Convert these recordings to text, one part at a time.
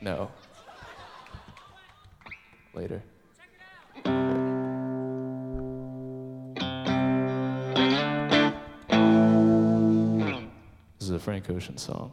No. Later. This is a Frank Ocean song.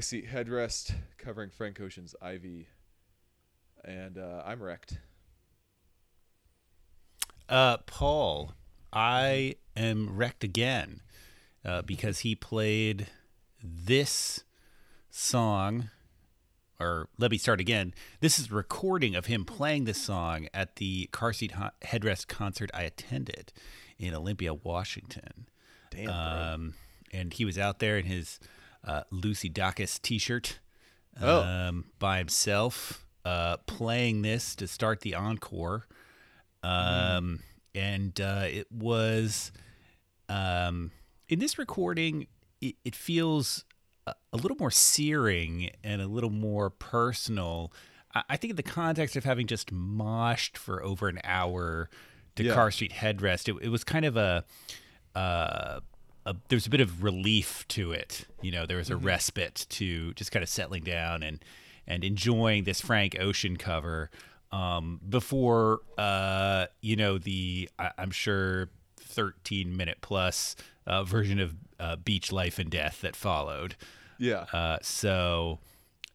Car seat headrest covering Frank Ocean's Ivy, and uh, I'm wrecked. Uh, Paul, I am wrecked again uh, because he played this song. Or let me start again. This is a recording of him playing this song at the car seat headrest concert I attended in Olympia, Washington. Damn. Um, and he was out there in his uh, Lucy Dacus T-shirt Oh. um, by himself, uh, playing this to start the encore. Um, and uh, it was um, in this recording. It, it feels a, a little more searing and a little more personal. I, I think in the context of having just moshed for over an hour to Yeah. Car Seat Headrest, it, it was kind of a uh, a, there's a bit of relief to it. You know, there was a respite to just kind of settling down and and enjoying this Frank Ocean cover um, before uh, you know the I, I'm sure 13 minute plus uh, version of uh, Beach Life and Death that followed. Yeah. Uh, so,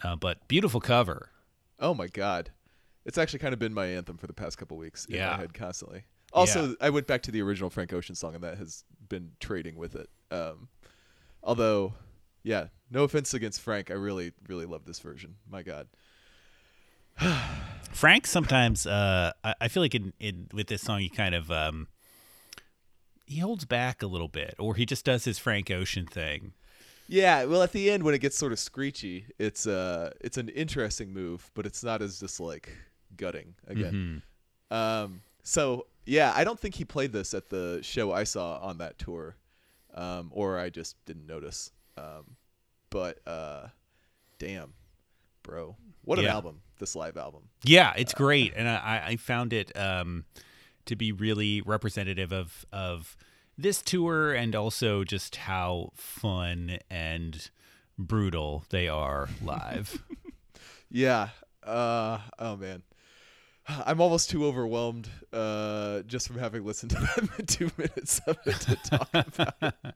uh, but beautiful cover. Oh my god, it's actually kind of been my anthem for the past couple weeks in Yeah. my head constantly. Also, Yeah. I went back to the original Frank Ocean song, and that has been trading with it. Um, although, yeah, no offense against Frank, I really, really love this version. My god. Frank sometimes uh, I, I feel like in, in with this song he kind of um, he holds back a little bit, or he just does his Frank Ocean thing. Yeah, well, at the end when it gets sort of screechy, it's uh, it's an interesting move, but it's not as just like gutting again. Um, so yeah, I don't think he played this at the show I saw on that tour, um, or I just didn't notice. Um, but uh, damn, bro, what an Yeah. album! This live album. Yeah, it's great, and I, I found it um, to be really representative of of this tour, and also just how fun and brutal they are live. Yeah. Uh, oh man. I'm almost too overwhelmed uh, just from having listened to that two minutes of it to talk about. it.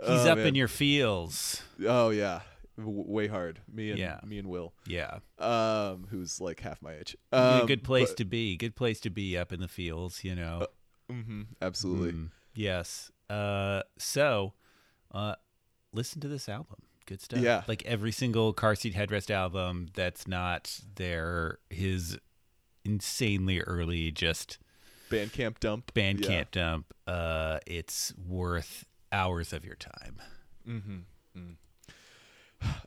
He's Oh, up man. in your feels. Oh yeah, w- way hard. Me and Yeah. me and Will, Yeah. um, who's like half my age. a Um, good place but- to be. Good place to be up in the fields, you know. Mhm, absolutely. Mm, yes. Uh, so, uh, listen to this album. Good stuff. Yeah. Like every single car seat headrest album that's not their his insanely early just Bandcamp dump. Bandcamp Yeah. dump. Uh, it's worth hours of your time.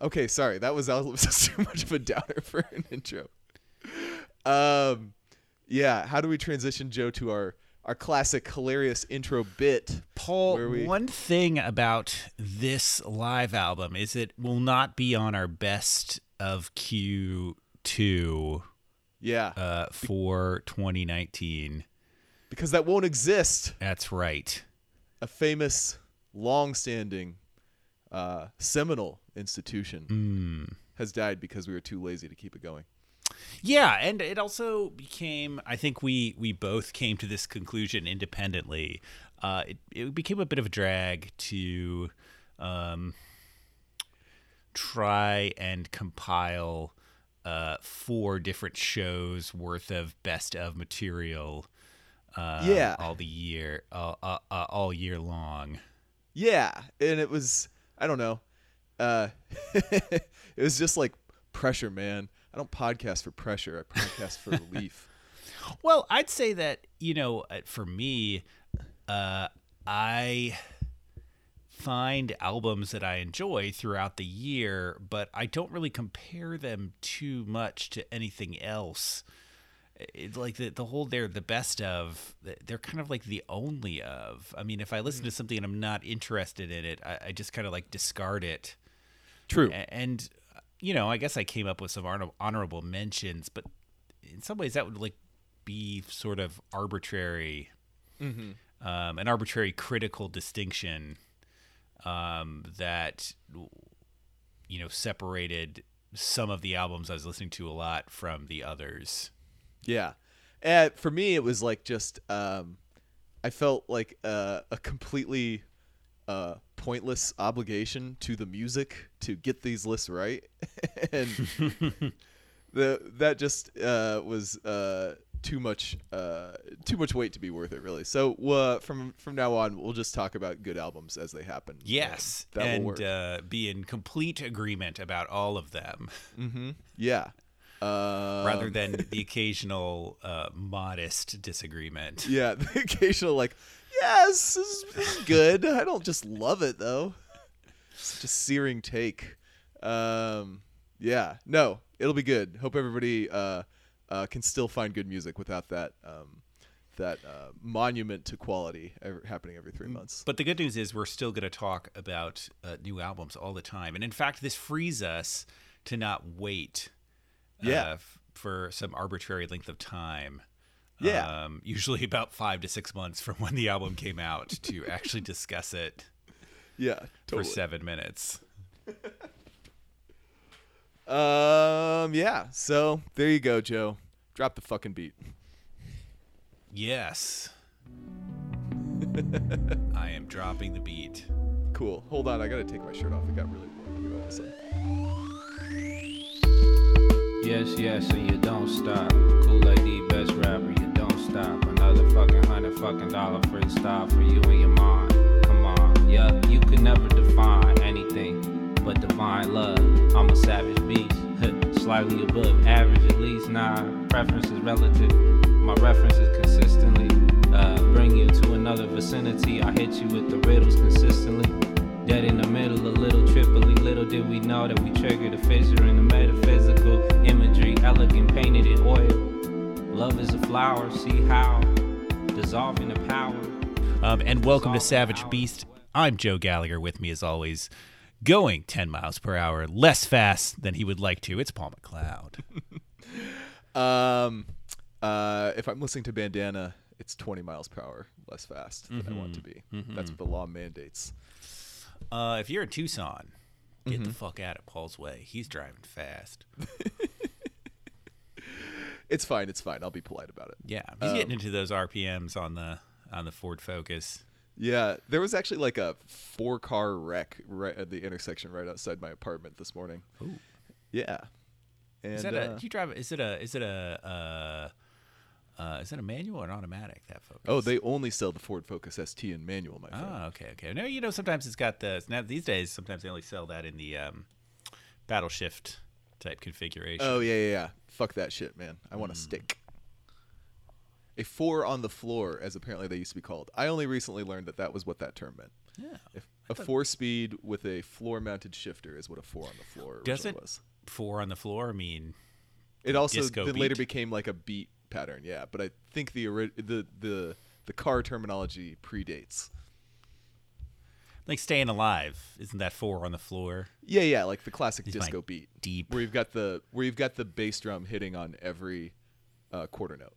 Okay, sorry. That was, that was too much of a downer for an intro. Um, yeah. How do we transition, Joe, to our our classic hilarious intro bit? Paul, we- one thing about this live album is it will not be on our best of Q2 Yeah, uh, for 2019. because that won't exist. That's right. A famous, long-standing, uh, seminal institution Hmm. has died because we were too lazy to keep it going. Yeah, and it also became. I think we we both came to this conclusion independently. Uh, it it became a bit of a drag to um, try and compile uh, four different shows worth of best of material. Uh, Yeah. all the year, uh, uh, uh, all year long. Yeah, and it was I don't know. Uh it was just like pressure, man. I don't podcast for pressure. I podcast for relief. Well, I'd say that you know, uh, for me, uh, I find albums that I enjoy throughout the year, but I don't really compare them too much to anything else. It's like the the whole they're the best of. They're kind of like the only of. I mean, if I listen to something and I'm not interested in it, I, I just kind of like discard it. True. And you know, I guess I came up with some honorable mentions, but in some ways that would like be sort of arbitrary, um, an arbitrary critical distinction um, that you know separated some of the albums I was listening to a lot from the others. Yeah. And for me it was like just um I felt like uh, a completely uh pointless obligation to the music to get these lists right. and the that just uh was uh too much uh too much weight to be worth it really. So uh, from from now on we'll just talk about good albums as they happen. Yes, that will and work. uh, be in complete agreement about all of them, Yeah. Uh, rather than the occasional uh, modest disagreement. yeah, the occasional like, yes, this is, this is good. I don't just love it though. Such a searing take. Um, yeah, no, it'll be good. Hope everybody uh, can still find good music without that um, that uh, monument to quality ever, happening every three months. But the good news is we're still going to talk about uh, new albums all the time, and in fact, this frees us to not wait. Yeah. Uh, f- for some arbitrary length of time. Yeah. Um, usually about five to six months from when the album came out to actually discuss it Yeah, for seven minutes. Um, yeah. So there you go, Joe. Drop the fucking beat. Yes. I am dropping the beat. Cool. Hold on, I gotta take my shirt off. It got really warm. Give me one second. Yes, yes, and you don't stop. Kool Aid the best rapper, you don't stop. Another fucking hundred fucking dollar freestyle for you and your mind. Come on, yeah, you can never define anything but divine love. I'm a savage beast, slightly above average at least. Nah, preference is relative. My reference is consistently uh, bring you to another vicinity. I hit you with the riddles consistently. Dead in the middle, a little triply. Little did we know that we triggered a fissure in the metaphysical imagery, elegant painted in oil. Love is a flower, see how dissolving the power. Um, and welcome to Savage Beast. I'm Joe Gallagher. With me, as always, going 10 miles per hour less fast than he would like to. It's Paul McLeod. Um, uh, if I'm listening to Bandana, it's 20 miles per hour less fast than I want to be. That's what the law mandates. Uh, if you're in Tucson, get Mm-hmm. the fuck out of Paul's way. He's driving fast. It's fine. It's fine. I'll be polite about it. Yeah, he's getting Um, into those RPMs on the on the Ford Focus. Yeah, there was actually like a four car wreck right at the intersection right outside my apartment this morning. Ooh. Yeah. And Is that uh, a? Do you drive? Is it a? Is it a? Uh, uh, is it a manual or an automatic? That Focus. oh, they only sell the Ford Focus ST in manual, my friend. Oh, okay, okay. No, you know, sometimes it's got the now these days. Sometimes they only sell that in the um, paddle shift type configuration. Oh yeah, yeah, yeah. Fuck that shit, man. I want a stick. A four on the floor, as apparently they used to be called. I only recently learned that that was what that term meant. yeah. If a four speed with a floor mounted shifter is what a four on the floor originally Does it was. four on the floor? I mean, It also then later became like a beat pattern, yeah. But I think the the the the car terminology predates. like staying alive. Isn't that four on the floor? Yeah, yeah, like the classic disco beat, deep. where you've got the where you've got the bass drum hitting on every uh, quarter note.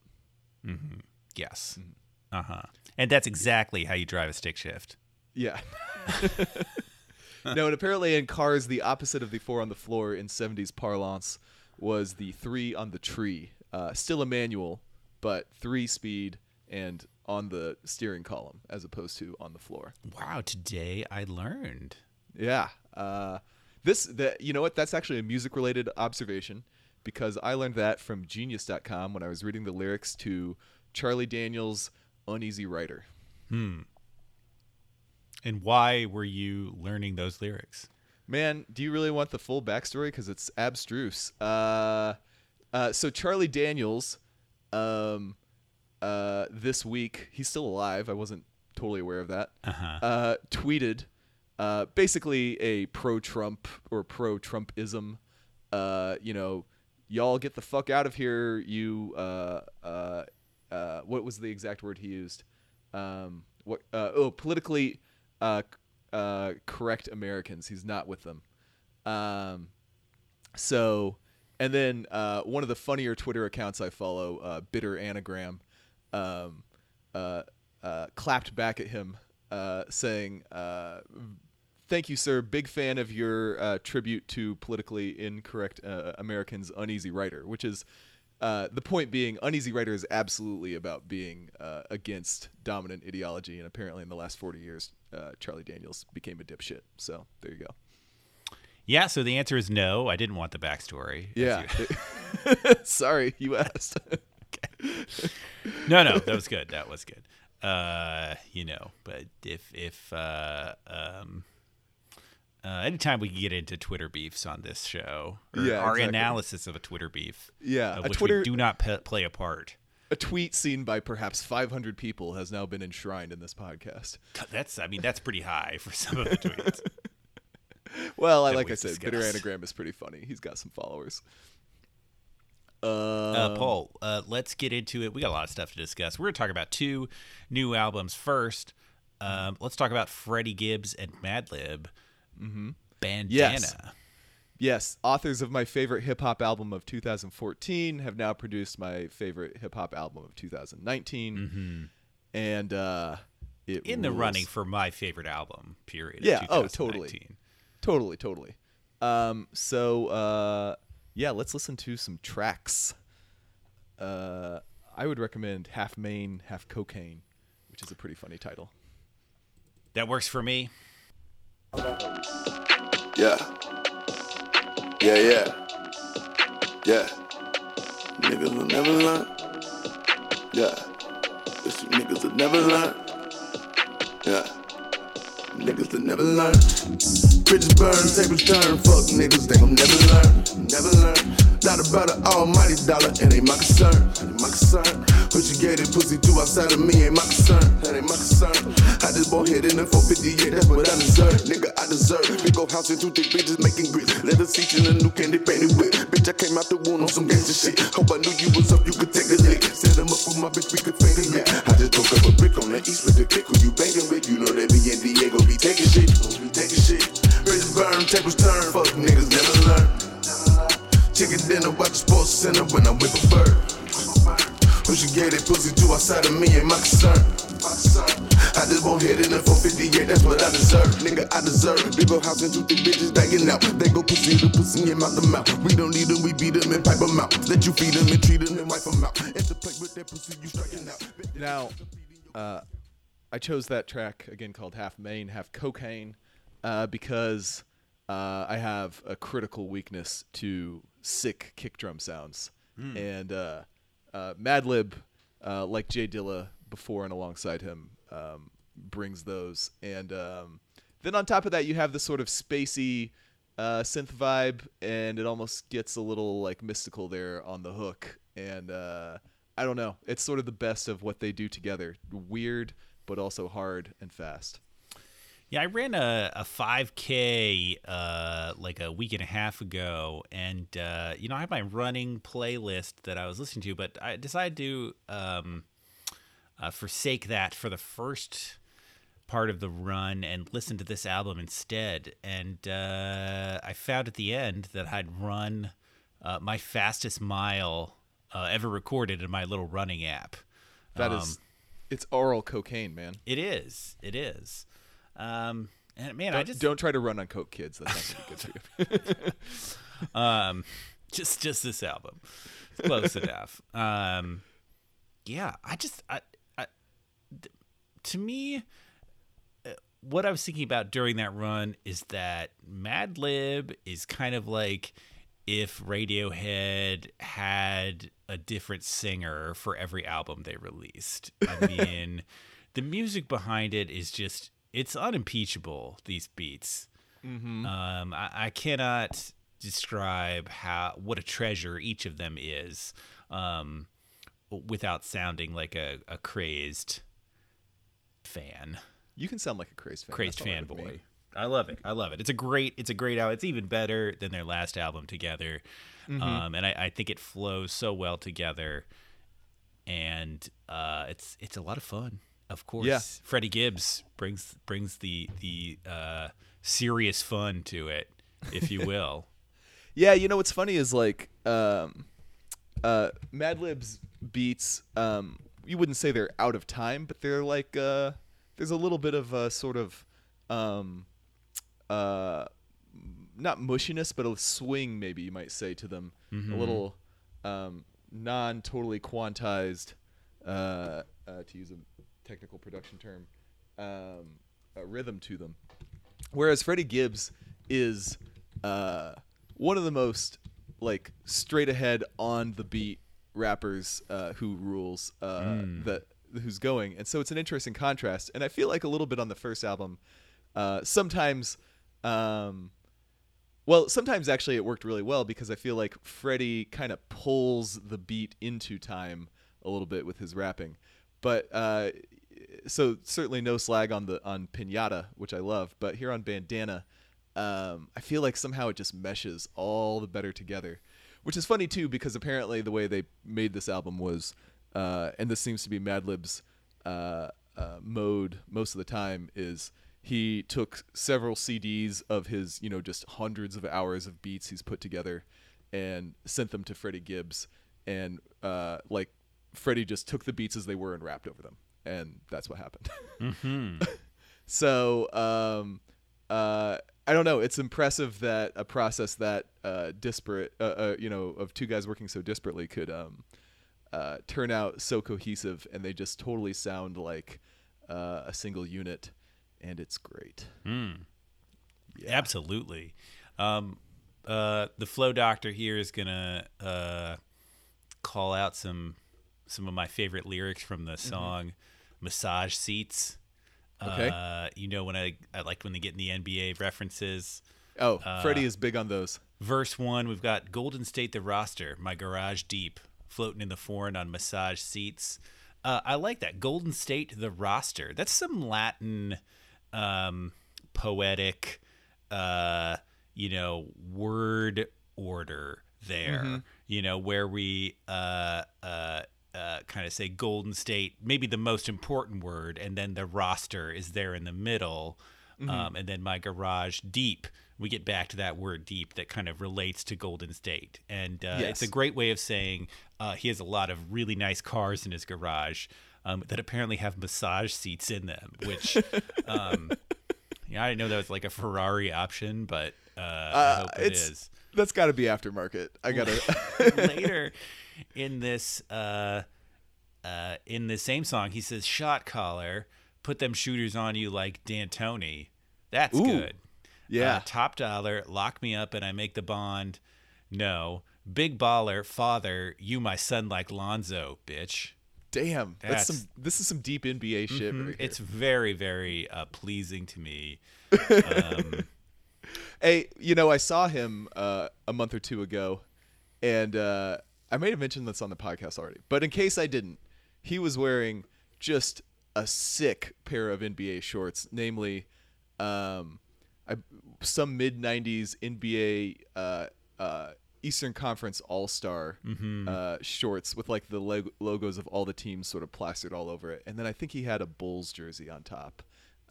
Yes. Mm-hmm. Uh huh. And that's exactly how you drive a stick shift. Yeah. no, and apparently in cars, the opposite of the four on the floor in 70s parlance was the three on the tree. Uh, still a manual, but three speed and on the steering column as opposed to on the floor. Wow. Today I learned. Yeah. Uh, this, the, you know what? That's actually a music related observation because I learned that from genius.com when I was reading the lyrics to Charlie Daniels' Uneasy Rider. Hmm. And why were you learning those lyrics? Man, do you really want the full backstory? Because it's abstruse. Uh, uh, so Charlie Daniels, um, uh, this week he's still alive. I wasn't totally aware of that. Uh-huh. Uh, tweeted, uh, basically a pro-Trump or pro-Trumpism. Uh, you know, y'all get the fuck out of here. You, uh, uh, uh, what was the exact word he used? Um, what? Uh, oh, politically uh, uh, correct Americans. He's not with them. Um, so, and then uh, one of the funnier Twitter accounts I follow, uh, Bitter Anagram, um, uh, uh, clapped back at him, uh, saying, uh, "Thank you, sir. Big fan of your uh, tribute to politically incorrect uh, Americans, Uneasy Rider." Which is uh, the point being, Uneasy Rider is absolutely about being uh, against dominant ideology, and apparently, in the last forty years, uh, Charlie Daniels became a dipshit. So there you go. Yeah. So the answer is no. I didn't want the backstory. Yeah. you- Sorry, you asked. no, no, that was good. That was good. Uh, you know, but if if uh, um, uh, anytime we can get into Twitter beefs on this show, or Yeah, our exactly. analysis of a Twitter beef, Yeah, a which Twitter- we do not pe- play a part. a tweet seen by perhaps 500 people has now been enshrined in this podcast. That's, I mean, that's pretty high for some of the tweets. Well, I like I said, Bitter. Anagram is pretty funny. He's got some followers. Uh, Um, Paul, uh, let's get into it. We got a lot of stuff to discuss. We're going to talk about two new albums first. Um, let's talk about Freddie Gibbs and Madlib. Mm-hmm. Bandana. Yes. Yes, authors of my favorite hip hop album of 2014 have now produced my favorite hip hop album of 2019, Mm-hmm. and uh, it In the rules. running for my favorite album, period. Yeah, oh, totally. 2019. Totally, totally. Um, so uh, yeah, let's listen to some tracks. Uh, I would recommend Half Main, Half Cocaine, which is a pretty funny title. That works for me. Yeah. Yeah, yeah. Yeah. Niggas will never learn. Yeah. It's niggas will never learn. Yeah. Niggas will never learn. Bridges burn, tables turn. Fuck niggas, they gon' never learn. Never learn. Not about an almighty dollar, it ain't my concern. Ain't my concern. It, pussy too outside of me ain't my concern. That ain't my concern. I just bought head in the 458, that's what I deserve. Nigga, I deserve. Big old house and two thick bitches making grits. Leather seats in a new candy painted whip. Bitch, I came out the wound on some gangster shit. Hope I knew you was up, you could take a lick. Set them up with my bitch, we could finger yeah. I just broke up a brick on the east with the click who you banging with. You know that me and Diego be taking shit. Be taking shit. Bridges burn, tables turn. Fuck niggas never learn. Chicken dinner, watch the sports center when I whip a bird. Who should get it pussy to outside of me ain't my concern. I just won't hit it in 458, that's what I deserve. Nigga, I deserve. Big ol' house and two thick bitches banging out. They go pussy to pussy and mouth to mouth. We don't need them, we beat them and pipe them out. Let you feed them and treat them and wipe them out. And to play with that pussy, you striking out. Now, uh, I chose that track again called Half Main, Half Cocaine, uh, because uh, I have a critical weakness to sick kick drum sounds. And uh, Madlib, uh, like J Dilla before and alongside him, um, brings those. And um, then on top of that, you have this sort of spacey uh, synth vibe, and it almost gets a little like mystical there on the hook. And uh, I don't know, it's sort of the best of what they do together. Weird, but also hard and fast. Yeah, I ran a, a 5K uh, like a week and a half ago, and uh, you know I have my running playlist that I was listening to, but I decided to um, uh, forsake that for the first part of the run and listen to this album instead. And uh, I found at the end that I'd run uh, my fastest mile uh, ever recorded in my little running app. That is, Um, it's oral cocaine, man. It is. It is. Um, and man, I Don't, just don't try to run on coke, kids. That's not gonna be good for you. um just just this album it's close enough um yeah i just i, I th- to me uh, what i was thinking about during that run is that Madlib is kind of like if radiohead had a different singer for every album they released i mean the music behind it is just it's unimpeachable these beats um, I, I cannot describe how what a treasure each of them is, um, without sounding like a, a crazed fan, You can sound like a crazed fan. crazed That's all right with me. fanboy. I love it. I love it. It's a great. It's a great album. It's even better than their last album together, Mm-hmm. um, and I, I think it flows so well together, and uh, it's it's a lot of fun. Of course, Yeah. Freddie Gibbs brings brings the the uh, serious fun to it, if you will. Yeah, you know what's funny is like um, uh, Madlib's beats. Um, you wouldn't say they're out of time, but they're like uh, there's a little bit of a sort of um, uh, not mushiness, but a swing, maybe you might say to them. A little um, non totally quantized, uh, uh, to use a technical production term, um, a rhythm to them. Whereas Freddie Gibbs is uh, one of the most like straight ahead on the beat rappers uh, who rules uh, that who's going, and so it's an interesting contrast. And I feel like a little bit on the first album, uh, sometimes. Um, well, sometimes actually it worked really well because I feel like Freddie kind of pulls the beat into time a little bit with his rapping. But uh, so certainly no slag on the on Pinata, which I love. But here on Bandana, um, I feel like somehow it just meshes all the better together, which is funny too because apparently the way they made this album was, uh, and this seems to be Madlib's uh, uh, mode most of the time is he took several CDs of his, you know, just hundreds of hours of beats he's put together and sent them to Freddie Gibbs. And, uh, like, Freddie just took the beats as they were and rapped over them. And that's what happened. so, um, uh, I don't know. It's impressive that a process that uh, disparate, uh, uh, you know, of two guys working so disparately could um, uh, turn out so cohesive, and they just totally sound like uh, a single unit, and it's great. Absolutely. Um, uh, the flow doctor here is gonna uh, call out some some of my favorite lyrics from the song "Massage Seats." Okay. Uh, you know when I I like when they get in the NBA references. Oh, Freddie is big on those. Verse one, we've got Golden State the roster, my garage deep, floating in the foreign on massage seats. Uh, I like that. Golden State the roster. That's some Latin, um, poetic, uh, you know, word order there. You know, where we uh, uh, uh, kind of say Golden State, maybe the most important word, and then the roster is there in the middle. Um, and then my garage deep. We get back to that word deep that kind of relates to Golden State. And uh, it's a great way of saying uh, he has a lot of really nice cars in his garage. um, that apparently have massage seats in them, which, um, yeah, I didn't know that was like a Ferrari option, but uh, I hope it it's- is. That's got to be aftermarket. I gotta. Later in this, uh, uh, in the same song, he says, "Shot caller, put them shooters on you like D'Antoni." That's Ooh. good. yeah. Uh, top dollar, lock me up and I make the bond. No. Big baller, father, you my son like Lonzo, bitch. Damn. That's, that's- some. This is some deep NBA shit. right here. It's very, very uh, pleasing to me. Hey, you know, I saw him uh, a month or two ago, and uh, I may have mentioned this on the podcast already, but in case I didn't, he was wearing just a sick pair of NBA shorts, namely um, I, some mid 90s NBA uh, uh, Eastern Conference All Star uh, shorts with like the leg- logos of all the teams sort of plastered all over it. And then I think he had a Bulls jersey on top,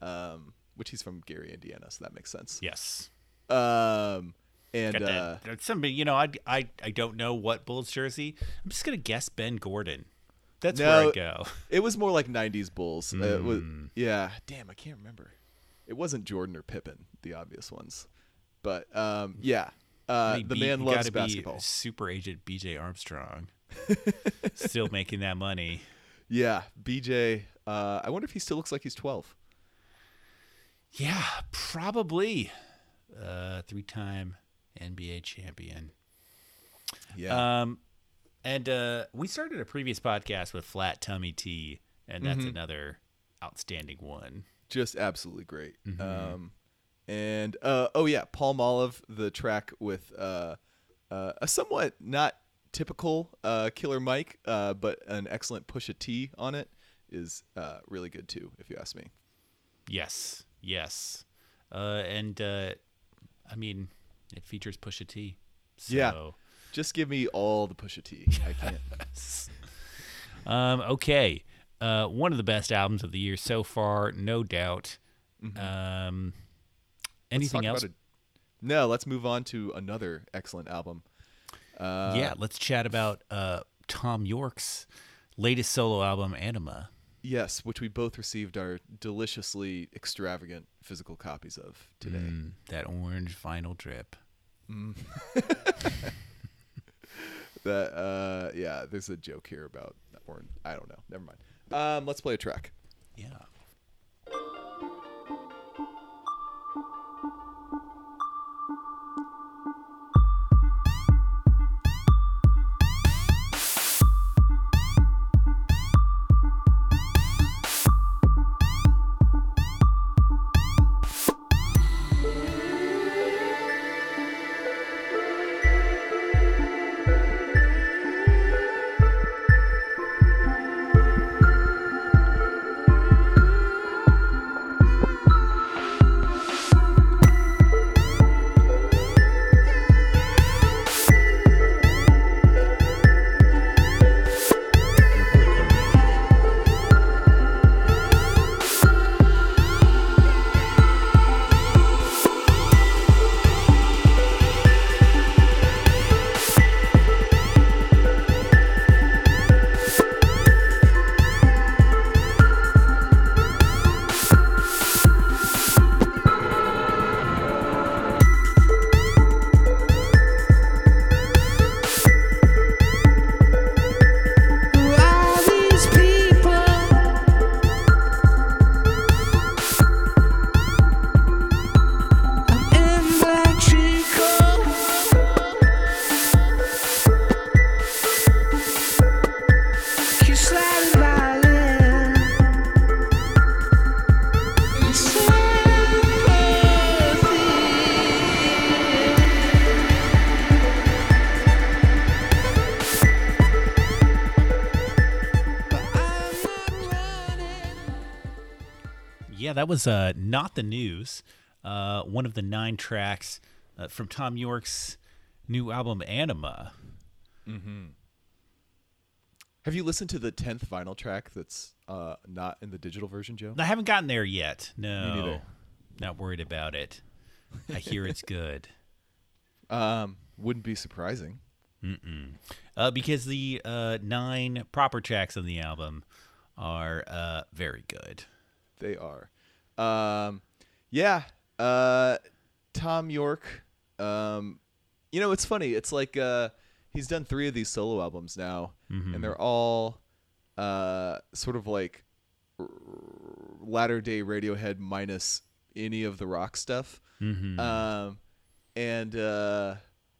um, which he's from Gary, Indiana, so that makes sense. Yes. Um, and uh, That's somebody, you know, I, I, I don't know what Bulls jersey. I'm just going to guess Ben Gordon. That's where I go. it was more like '90s Bulls. Uh, it was, yeah, damn, I can't remember. It wasn't Jordan or Pippen, the obvious ones, but um, yeah, uh, the B- man loves basketball. Be super agent BJ Armstrong. Still making that money. Yeah, BJ. Uh, I wonder if he still looks like he's 12. Yeah, probably. Uh, three-time NBA champion. Yeah, Um, and uh, we started a previous podcast with Flat Tummy Tea, and Mm-hmm. that's another outstanding one. just absolutely great. Mm-hmm. Um, and uh, oh yeah, Palmolive, the track with uh, uh, a somewhat not typical uh, Killer Mike, uh, but an excellent Pusha T on it is uh, really good too, if you ask me. Yes, yes. Uh, and uh, I mean, it features Pusha T. So, Yeah. Just give me all the Pusha T. I can't. Um, okay. Uh, one of the best albums of the year so far, no doubt. Um, Mm-hmm. Let's anything else? No, let's move on to another excellent album. Uh, yeah, let's chat about uh, Thom Yorke's latest solo album, Anima. Yes, which we both received our deliciously extravagant physical copies of today. Mm, that orange vinyl drip. That uh, yeah, there's a joke here about or I don't know. Never mind. Um, let's play a track. Yeah. That was uh, not the news. Uh, one of the nine tracks uh, from Thom Yorke's new album, Anima. Have you listened to the tenth vinyl track that's uh, not in the digital version, Joe? I haven't gotten there yet. No, not worried about it. I hear it's good. Um, wouldn't be surprising. Uh, because the uh, nine proper tracks on the album are uh, very good. They are. Um, yeah. Uh, Thom Yorke. Um, you know, it's funny. It's like uh, he's done three of these solo albums now, and they're all uh, sort of like latter day Radiohead minus any of the rock stuff. Um, and uh,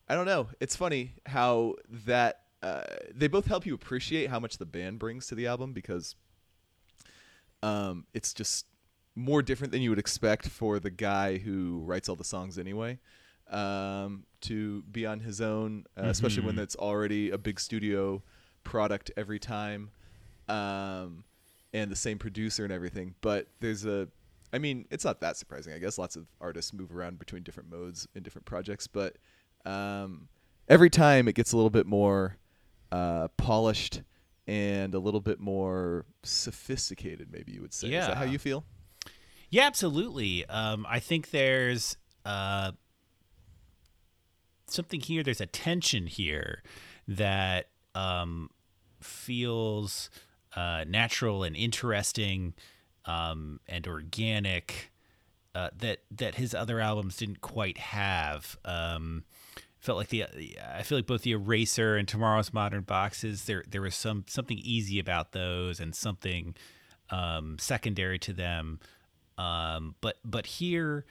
I don't know. It's funny how that uh, they both help you appreciate how much the band brings to the album because um, it's just more different than you would expect for the guy who writes all the songs anyway um, to be on his own, uh, especially when that's already a big studio product every time um, and the same producer and everything. But there's a, I mean, it's not that surprising, I guess. Lots of artists move around between different modes in different projects, but um, every time it gets a little bit more uh, polished and a little bit more sophisticated, maybe you would say. Is that how you feel? Yeah, absolutely. Um, I think there's uh, something here. There's a tension here that um, feels uh, natural and interesting um, and organic. Uh, that that his other albums didn't quite have. Um, felt like the I feel like both the Eraser and Tomorrow's Modern Boxes there there was some something easy about those and something um, secondary to them. Um, but but here,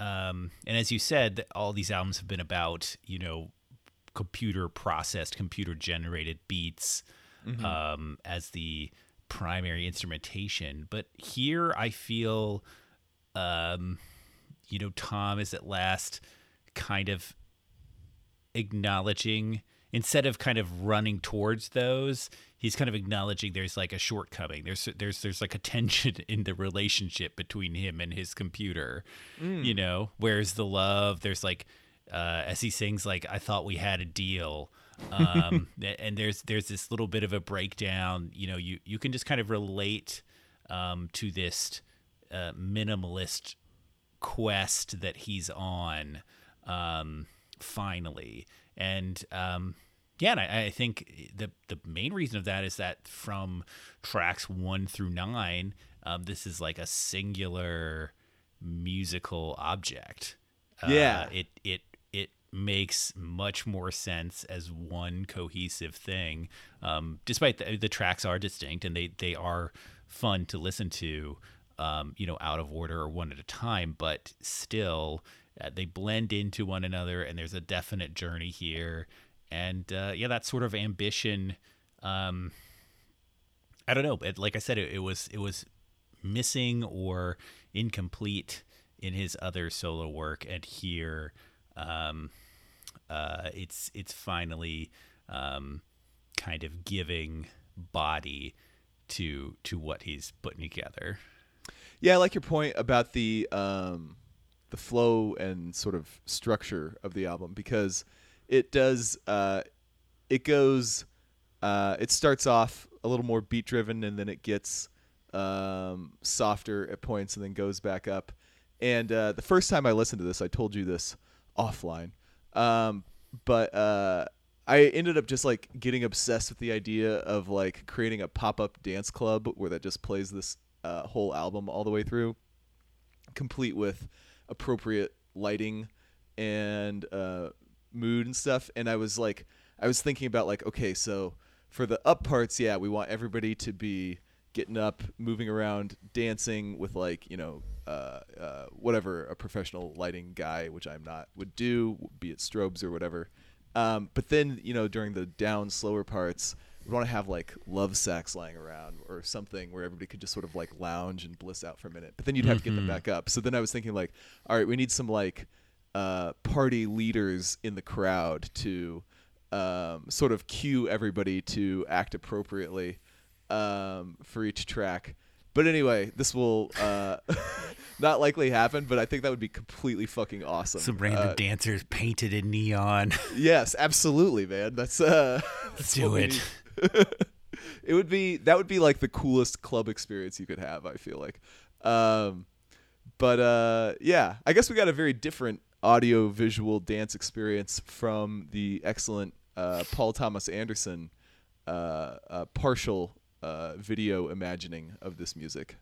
um, and as you said, all these albums have been about you know computer processed, computer generated beats um, as the primary instrumentation. But here, I feel, um, you know, Tom is at last kind of acknowledging instead of kind of running towards those he's kind of acknowledging there's like a shortcoming. There's there's there's like a tension in the relationship between him and his computer you know? Where's the love? There's like uh as he sings like i thought we had a deal um and there's there's this little bit of a breakdown you know? You you can just kind of relate um to this uh, minimalist quest that he's on um, finally and um, yeah and I, I think the the main reason of that is that from tracks one through nine um, this is like a singular musical object Uh, Yeah. it it it makes much more sense as one cohesive thing um, despite the, the tracks are distinct and they they are fun to listen to um, you know out of order or one at a time but still uh, they blend into one another and there's a definite journey here and uh, yeah that sort of ambition um, I don't know. But like I said, it, it was it was missing or incomplete in his other solo work, and here, um, uh, it's it's finally um, kind of giving body to to what he's putting together. Yeah, I like your point about the um, the flow and sort of structure of the album because it does uh, it goes uh, it starts off a little more beat driven and then it gets um, softer at points and then goes back up. And uh, the first time I listened to this, I told you this offline, um, but uh, I ended up just like getting obsessed with the idea of like creating a pop up dance club where that just plays this uh, whole album all the way through, complete with appropriate lighting and uh, mood and stuff. And I was like, I was thinking about like, okay, so for the up parts, yeah, we want everybody to be getting up, moving around, dancing with like you know uh, uh, whatever a professional lighting guy, which I'm not, would do, be it strobes or whatever. Um, but then you know during the down slower parts, we want to have like love sacks lying around or something where everybody could just sort of like lounge and bliss out for a minute. But then you'd have to get them back up. So then I was thinking like, all right, we need some like uh, party leaders in the crowd to um, sort of cue everybody to act appropriately um, for each track. But anyway, this will uh, not likely happen, but I think that would be completely fucking awesome. Some random Uh, dancers painted in neon. Yes, absolutely, man. That's uh Let's that's do it. it would be that would be like the coolest club experience you could have, I feel like. Um but uh yeah, I guess we got a very different audio visual dance experience from the excellent uh Paul Thomas Anderson uh, uh partial uh, video imagining of this music.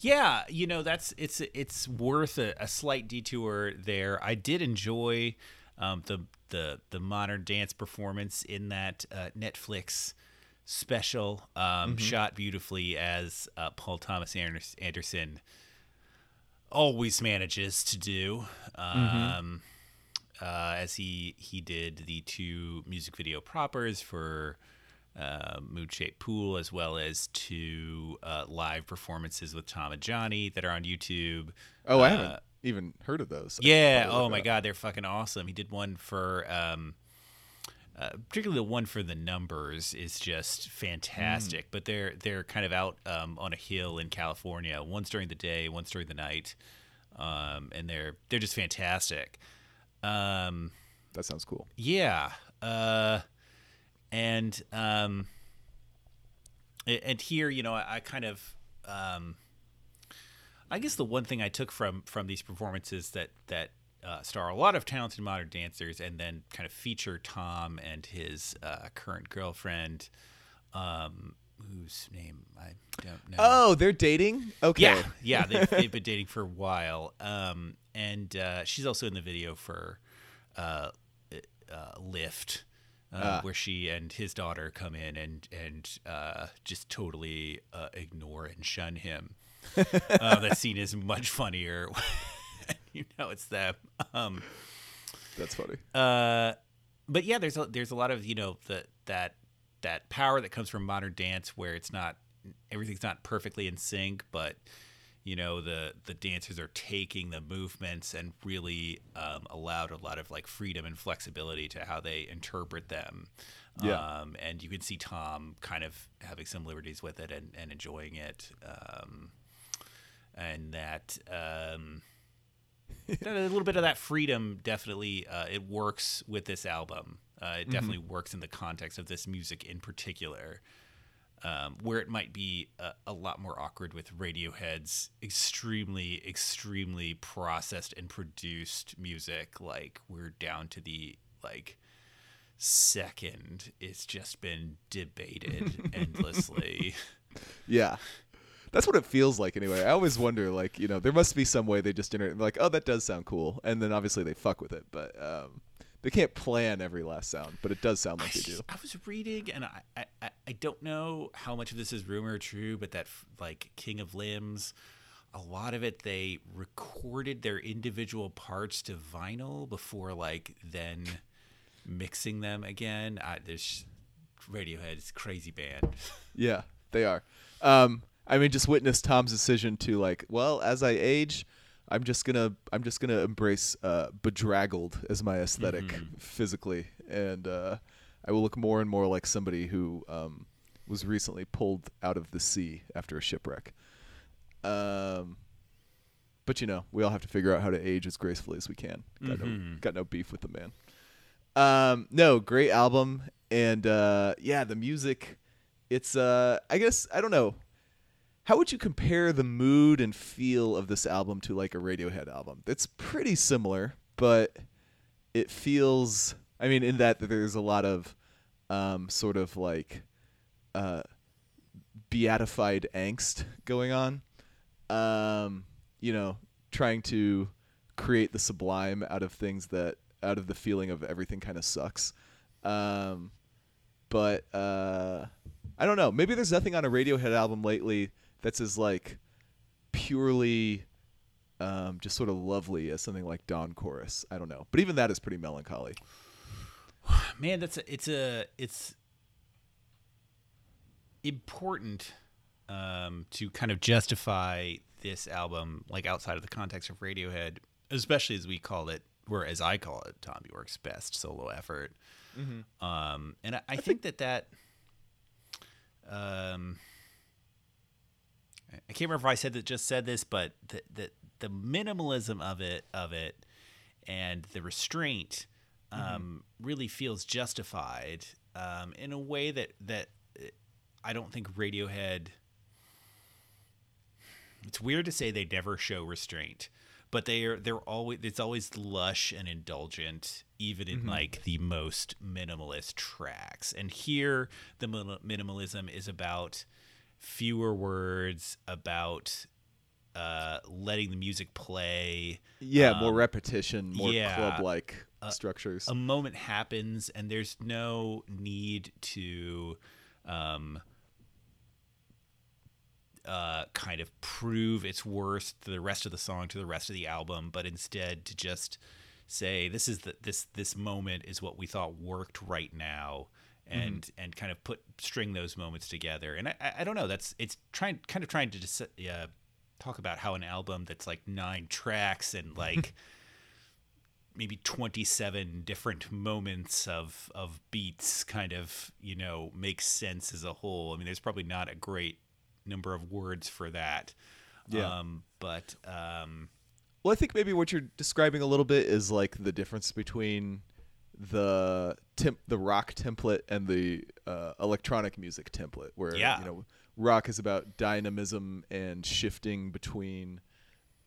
Yeah, you know that's it's it's worth a, a slight detour there. I did enjoy um, the the the modern dance performance in that uh, Netflix special, um, shot beautifully as uh, Paul Thomas Anderson always manages to do. Um, uh, as he he did the two music video propers for uh, Moon Shaped Pool, as well as two uh, live performances with Thom and Jonny that are on YouTube. Oh, I Uh, haven't even heard of those. Yeah. Oh my. God, they're fucking awesome. He did one for, um, uh, particularly the one for the numbers is just fantastic. But they're they're kind of out um, on a hill in California. Once during the day, once during the night, um, and they're they're just fantastic. Um, That sounds cool. yeah. Uh, and um, and here, you know, I, I kind of, um, I guess the one thing I took from from these performances that that uh, star a lot of talented modern dancers, and then kind of feature Thom and his uh, current girlfriend, um, whose name I don't know. Oh, they're dating. Okay. Yeah, yeah, they've, they've been dating for a while. Um, and uh, she's also in the video for uh, uh, Lift, uh, Ah. where she and his daughter come in and and uh, just totally uh, ignore and shun him. uh, that scene is much funnier. you know, it's them. Um, That's funny. uh, but yeah, there's a, there's a lot of you know the that that power that comes from modern dance where it's not everything's not perfectly in sync, but you know the the dancers are taking the movements and really um, allowed a lot of like freedom and flexibility to how they interpret them. Yeah. Um, and you can see Thom kind of having some liberties with it and, and enjoying it. Um, and that um, a little bit of that freedom definitely uh, it works with this album. Uh, it definitely works in the context of this music in particular, um, where it might be a, a lot more awkward with Radiohead's extremely, extremely processed and produced music. Like we're down to the like second. It's just been debated endlessly. Yeah. That's what it feels like anyway. I always wonder, like, you know, there must be some way they just generate, like, oh, that does sound cool. And then obviously they fuck with it. But um, they can't plan every last sound, but it does sound like they do. I was reading, and I, I, I- I don't know how much of this is rumor or true, but that like King of Limbs, a lot of it they recorded their individual parts to vinyl before like then mixing them again. I, there's Radiohead is crazy band. Yeah, they are. Um, I mean, just witness Thom's decision to like, well, as I age, I'm just gonna, I'm just gonna embrace uh, bedraggled as my esthetic physically, and uh, I will look more and more like somebody who um, was recently pulled out of the sea after a shipwreck. Um, but you know, we all have to figure out how to age as gracefully as we can. Got no, got no beef with the man. Um, no, great album, and uh, yeah, the music. It's uh, I guess I don't know. How would you compare the mood and feel of this album to like a Radiohead album? It's pretty similar, but it feels. I mean, in that there's a lot of um, sort of like uh, beatified angst going on. Um, you know, trying to create the sublime out of things that out of the feeling of everything kind of sucks. Um, but uh, I don't know. Maybe there's nothing on a Radiohead album lately that's as like purely um, just sort of lovely as something like Dawn Chorus. I don't know, but even that is pretty melancholy. Man, that's a, it's a it's important um, to kind of justify this album, like outside of the context of Radiohead, especially as we call it, or as I call it, Thom Yorke's best solo effort. Um, and I, I, think, that that um, I can't remember if I said that just said this, but the the, the minimalism of it of it and the restraint um, really feels justified um, in a way that that uh, I don't think Radiohead. It's weird to say they never show restraint, but they are they're always it's always lush and indulgent, even in like the most minimalist tracks. And here, the minimalism is about fewer words, about uh, letting the music play. Yeah, more repetition, more Um, yeah, club-like structures. a moment happens and there's no need to um uh kind of prove its worth to the rest of the song to the rest of the album but instead to just say this is the this this moment is what we thought worked right now and and kind of put string those moments together. And i i I don't know that's it's trying kind of trying to just uh, talk about how an album that's like nine tracks and like maybe 27 different moments of of beats kind of you know makes sense as a whole. I mean there's probably not a great number of words for that. Yeah. um but um Well, I think maybe what you're describing a little bit is like the difference between the temp- the rock template and the uh, electronic music template, where Yeah. you know rock is about dynamism and shifting between.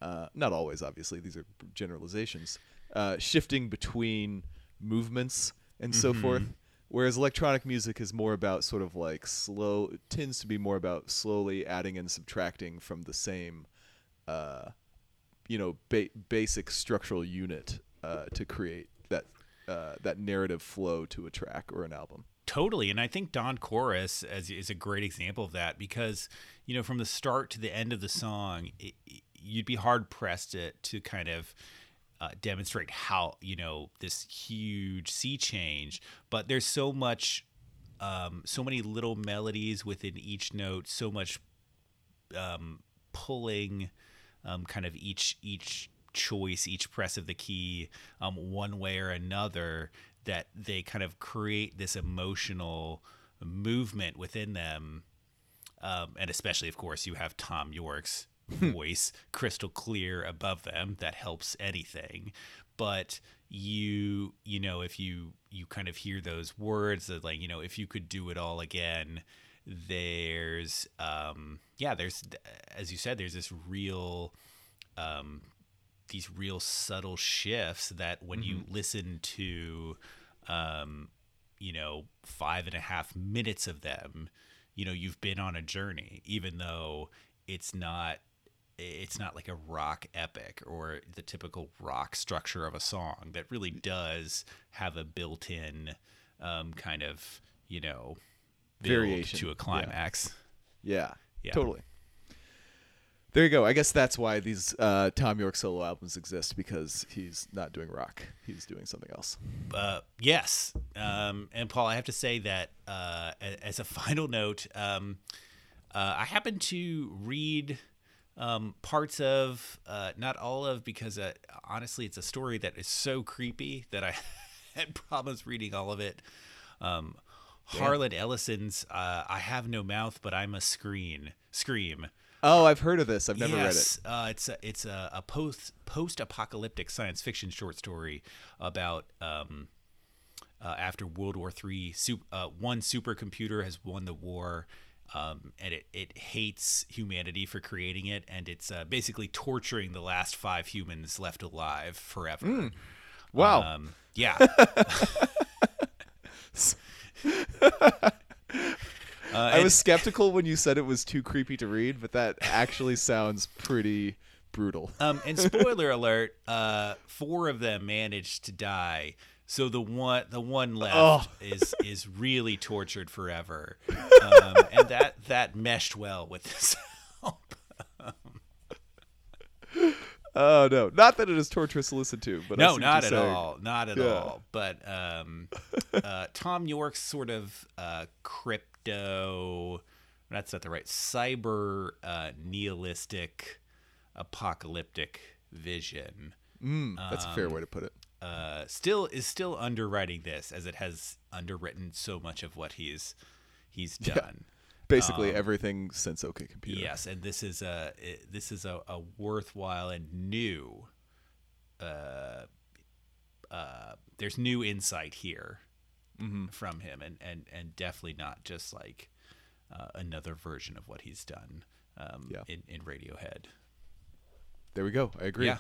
Uh, not always, obviously. These are generalizations. Uh, shifting between movements and so forth. Whereas electronic music is more about sort of like slow, tends to be more about slowly adding and subtracting from the same uh, you know ba- basic structural unit uh, to create that uh, that narrative flow to a track or an album. Totally, and I think Dawn Chorus as, is a great example of that because you know from the start to the end of the song, it, you'd be hard pressed to to kind of uh, demonstrate how you know this huge sea change, but there's so much, um, so many little melodies within each note, so much um, pulling um, kind of each each choice, each press of the key, um, one way or another, that they kind of create this emotional movement within them. Um, and especially, of course, you have Thom Yorke's voice crystal clear above them that helps anything. But you, you know, if you you kind of hear those words that like, you know, if you could do it all again, there's um yeah there's as you said there's this real um these real subtle shifts that when you listen to um you know five and a half minutes of them you know you've been on a journey even though it's not it's not like a rock epic or the typical rock structure of a song that really does have a built-in um, kind of you know Variation, to a climax. Yeah, Yeah. totally. There you go. I guess that's why these uh, Thom Yorke solo albums exist because he's not doing rock; he's doing something else. Uh, yes. Um, and Paul, I have to say that uh, as a final note, um, uh, I happened to read um, parts of, uh, not all of, because uh, honestly, it's a story that is so creepy that I had problems reading all of it. Um, Harlan Ellison's uh, "I Have No Mouth, but I'm a Screen." Scream. Oh, I've heard of this. I've never yes, read it. Uh, it's a, it's a, a post post apocalyptic science fiction short story about um, uh, after World War Three, su- uh, one supercomputer has won the war. Um, and it, it hates humanity for creating it, and it's uh, basically torturing the last five humans left alive forever. it. Wow. Um, yeah. I was skeptical when you said it was too creepy to read, but that actually sounds pretty brutal. Um, and spoiler alert: uh, four of them managed to die. So the one, the one left Oh. is is really tortured forever, um, and that that meshed well with this. Oh no, not that it is torturous to listen to, but no, not at saying. all, not at Yeah. all. But um, uh, Thom Yorke's sort of uh, crypto. That's not the right cyber uh, nihilistic apocalyptic vision. Mm, that's a fair Um, way to put it. uh, still is still underwriting this as it has underwritten so much of what he's he's done. Basically um, everything since OK Computer. Yes, and this is a it- this is a, a worthwhile and new. Uh, uh, there's new insight here Mm-hmm. from him, and, and and definitely not just like uh, another version of what he's done um, Yeah. in in Radiohead. There we go. I agree. Yeah.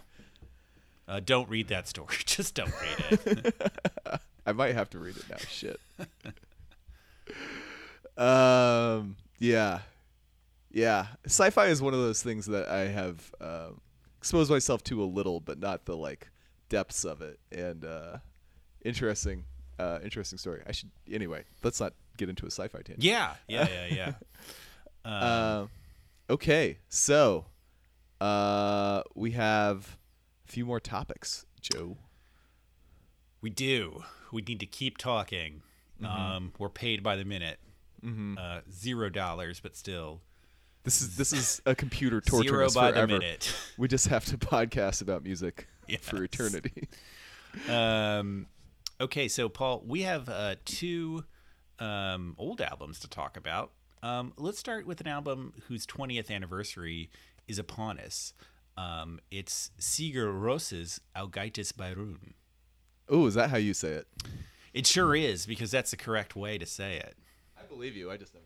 Uh, don't read that story. Just don't read it. I might have to read it now. Shit. um. Yeah. Yeah. Sci-fi is one of those things that I have um, exposed myself to a little, but not the like depths of it. And uh, interesting. Uh, interesting story. I should anyway. Let's not get into a sci-fi tangent. yeah, yeah, yeah, yeah. Uh, okay, so uh, we have a few more topics, Joe. We do. We need to keep talking. Um, we're paid by the minute. Uh, zero dollars, but still This is this is a computer torture zero by forever. the minute. We just have to podcast about music for eternity. Um, okay, so Paul, we have uh, two um, old albums to talk about. Um, let's start with an album whose 20th anniversary is upon us. Um, it's Sigur Ros's Ágætis byrjun. Oh, is that how you say it? It sure is, because that's the correct way to say it. I believe you. I just never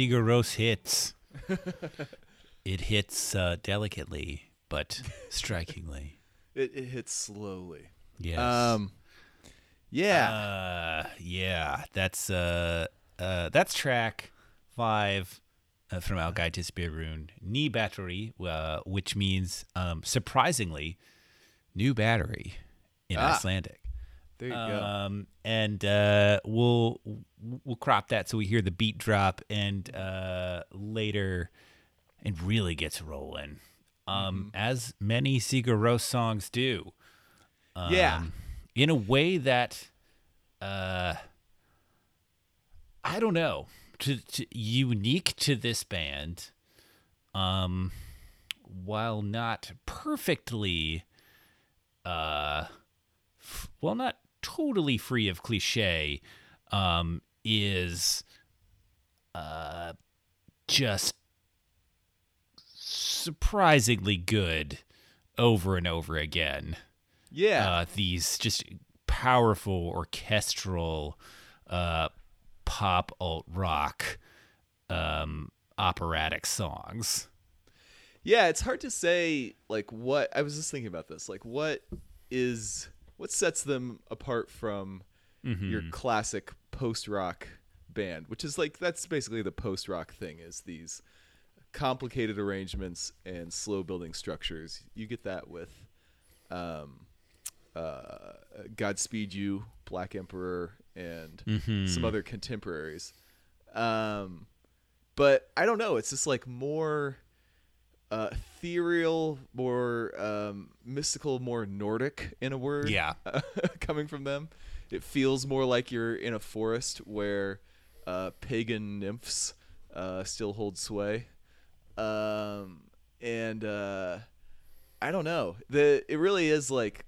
Sigur Rós hits. it hits uh, delicately but strikingly. It, it hits slowly. Yes. Um, yeah. Uh, yeah, that's uh, uh, that's track five uh, from Al Gaitis Berun, Ný batterí, uh, which means um, surprisingly, new battery in Ah. Icelandic. There you go. Um, and uh, we'll we'll crop that so we hear the beat drop, and uh, later it really gets rolling, um, as many Sigur Rós songs do. yeah. um, in a way that uh I don't know, to, to unique to this band um while not perfectly uh well not totally free of cliche um is uh just surprisingly good over and over again Yeah. uh, these just powerful orchestral uh, pop alt rock um, operatic songs. Yeah, it's hard to say like what I was just thinking about this. Like what is what sets them apart from your classic post rock band, which is like that's basically the post rock thing is these complicated arrangements and slow building structures. You get that with um uh Godspeed You, Black Emperor and some other contemporaries. Um but I don't know, it's just like more uh, ethereal, more um, mystical, more Nordic in a word. Yeah. coming from them, it feels more like you're in a forest where uh, pagan nymphs uh, still hold sway. Um, and uh, I don't know. The it really is like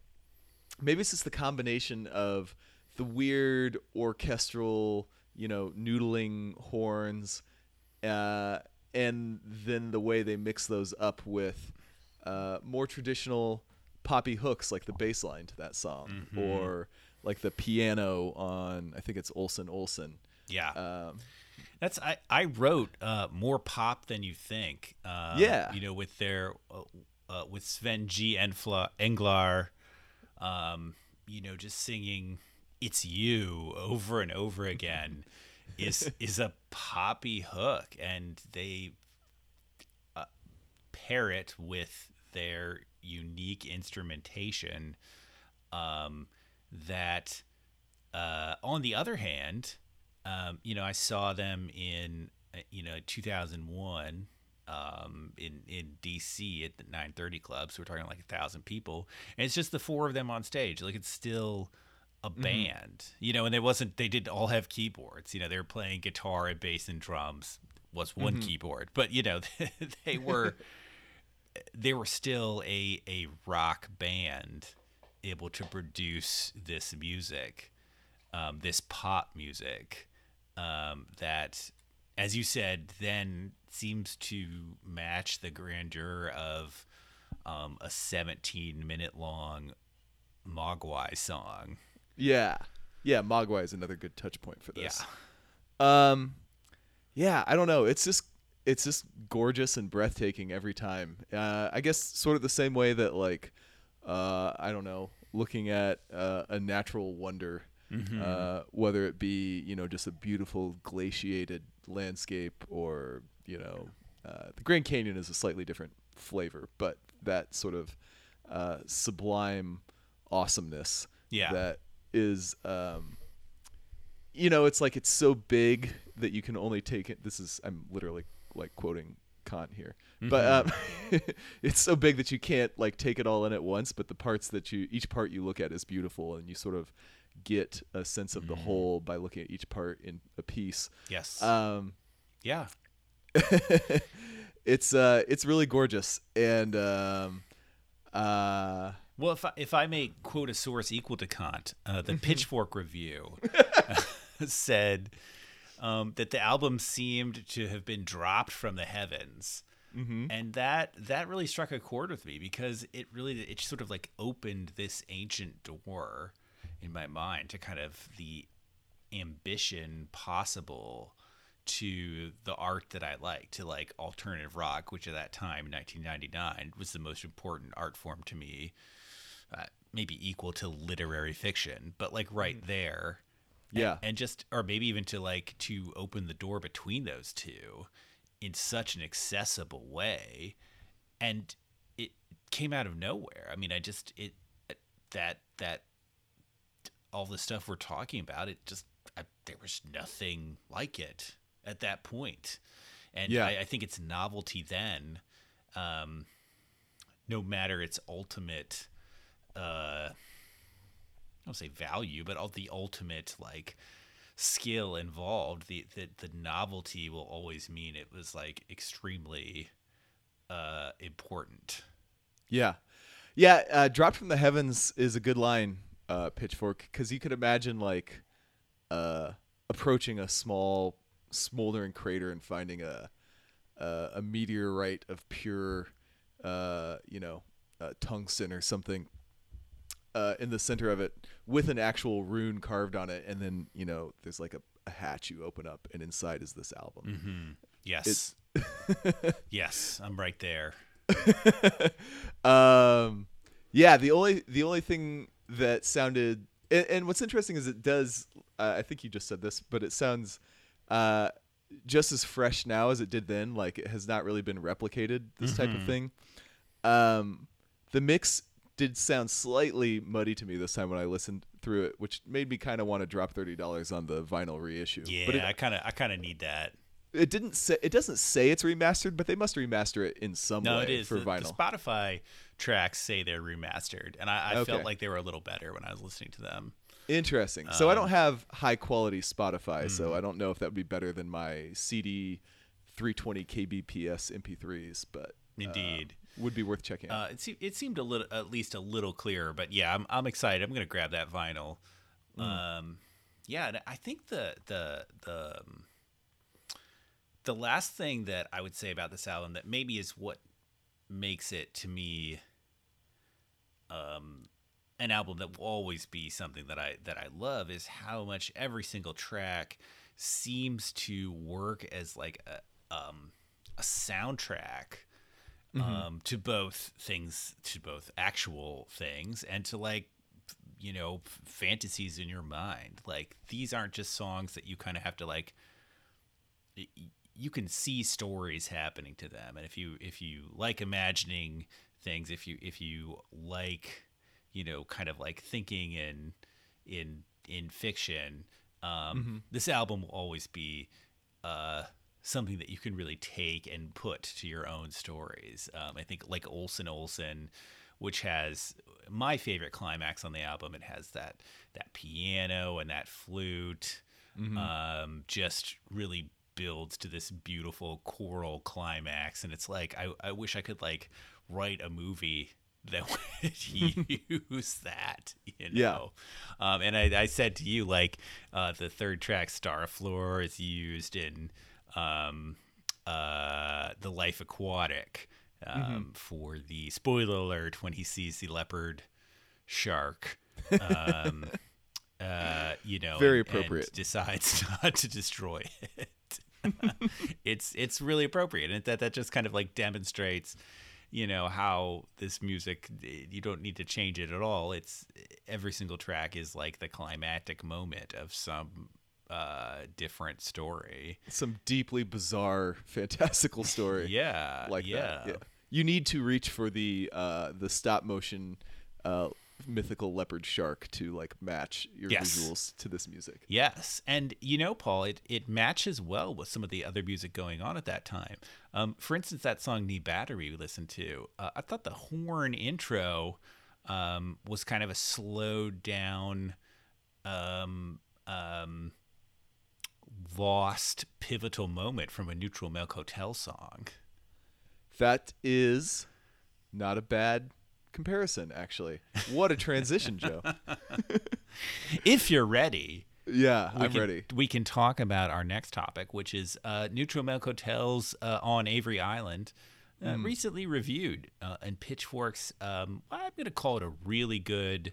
maybe it's just the combination of the weird orchestral, you know, noodling horns, uh, and then the way they mix those up with uh, more traditional poppy hooks, like the bass line to that song, or like the piano on I think it's Olsen Olsen. Yeah. Um, That's I, I wrote uh, more pop than you think. Um, Yeah. you know, with their uh, uh, with Sven G. Enfla, Englar, um, you know, just singing "It's You" over and over again is is a poppy hook, and they uh, pair it with their unique instrumentation. Um, that, uh, on the other hand, um, you know, I saw them in uh, you know 2001 um, in in DC at the 930 Club. So we're talking like a thousand people, and it's just the four of them on stage. Like it's still a band, you know. And they wasn't. They didn't all have keyboards. You know, they were playing guitar and bass and drums. Was one keyboard, but you know, they were they were still a a rock band able to produce this music um, this pop music um, that, as you said, then seems to match the grandeur of um, a 17 minute long Mogwai song. Yeah, yeah. Mogwai is another good touch point for this. Yeah. Um, yeah, I don't know. It's just it's just gorgeous and breathtaking every time. Uh, I guess sort of the same way that like uh, I don't know, looking at uh, a natural wonder, uh, whether it be you know just a beautiful glaciated landscape or you know uh, the Grand Canyon is a slightly different flavor, but that sort of uh, sublime awesomeness Yeah. that is um, you know, it's like it's so big that you can only take it. This is I'm literally like quoting Kant here, but um, it's so big that you can't like take it all in at once. But the parts that you each part you look at is beautiful, and you sort of get a sense of the whole by looking at each part in a piece. Yes. Um, yeah. it's uh, it's really gorgeous, and um, uh, Well, if I, if I may quote a source equal to Kant, uh, the Pitchfork Review said um, that the album seemed to have been dropped from the heavens, and that that really struck a chord with me because it really it sort of like opened this ancient door in my mind to kind of the ambition possible to the art that I like, to like alternative rock, which at that time, 1999, was the most important art form to me, uh, maybe equal to literary fiction, but like right there. Yeah. and just or maybe even to like to open the door between those two in such an accessible way and it came out of nowhere i mean i just it that that all the stuff we're talking about it just I, there was nothing like it at that point. point and Yeah. I, I think its novelty then um no matter its ultimate uh I don't say value, but all the ultimate like skill involved, the, the the novelty will always mean it was like extremely uh important. Yeah, yeah. Uh, Dropped from the heavens is a good line, uh, Pitchfork, because you could imagine like uh, approaching a small, smoldering crater and finding a a, a meteorite of pure, uh, you know, uh, tungsten or something uh, in the center of it with an actual rune carved on it, and then you know there's like a, a hatch you open up, and inside is this album. Yes. yes, I'm right there. um yeah the only the only thing that sounded and, and what's interesting is it does uh, i think you just said this but it sounds uh just as fresh now as it did then like it has not really been replicated this type of thing um the mix did sound slightly muddy to me this time when i listened through it which made me kind of want to drop $30 on the vinyl reissue Yeah, but it, I kind of I kind of need that. it didn't say it doesn't say it's remastered but they must remaster it in some No, way it is. for the, vinyl the Spotify tracks say they're remastered, and I, I Okay. felt like they were a little better when I was listening to them. Interesting. So I Um, don't have high quality Spotify, mm-hmm. so I don't know if that would be better than my CD 320 kbps MP3s, but Indeed. Would be worth checking out. Uh, it, se- it seemed a little, at least a little clearer, but yeah, I'm, I'm excited. I'm gonna grab that vinyl. Um, yeah, and I think the the the um, the last thing that I would say about this album that maybe is what makes it to me um an album that will always be something that I that I love is how much every single track seems to work as like a um a soundtrack um to both things to both actual things and to like you know fantasies in your mind. Like these aren't just songs that you kind of have to like you can see stories happening to them. And if you if you like imagining things if you if you like you know kind of like thinking in in in fiction um this album will always be uh something that you can really take and put to your own stories. Um i think like Olsen Olsen, which has my favorite climax on the album it has that that piano and that flute um, just really builds to this beautiful choral climax. And it's like I, I wish i could like write a movie that would use that you Yeah. know? Um, and I, I said to you like uh, the third track Starálfur is used in um, uh, the life aquatic um, for the spoiler alert when he sees the leopard shark um, uh, you know, Very and- and appropriate. decides not to destroy it. it's it's really appropriate, and that that just kind of like demonstrates, you know, how this music you don't need to change it at all. It's every single track is like the climactic moment of some uh different story. Some deeply bizarre, fantastical story. Yeah, like yeah. that. Yeah. You need to reach for the uh, the stop motion uh, mythical leopard shark to like match your Yes. visuals to this music. Yes, and you know, Paul, it, it matches well with some of the other music going on at that time. Um, for instance, that song "Ný batterí" we listened to, uh, I thought the horn intro um, was kind of a slowed down, um, um, lost pivotal moment from a Neutral Milk Hotel song. That is not a bad comparison, actually. What a transition, Joe. If you're ready, Yeah, I'm can, ready. We can talk about our next topic, which is uh, Neutral Milk Hotels uh, on Avery Island, uh, Hmm. recently reviewed uh, in Pitchfork's. Um, I'm going to call it a really good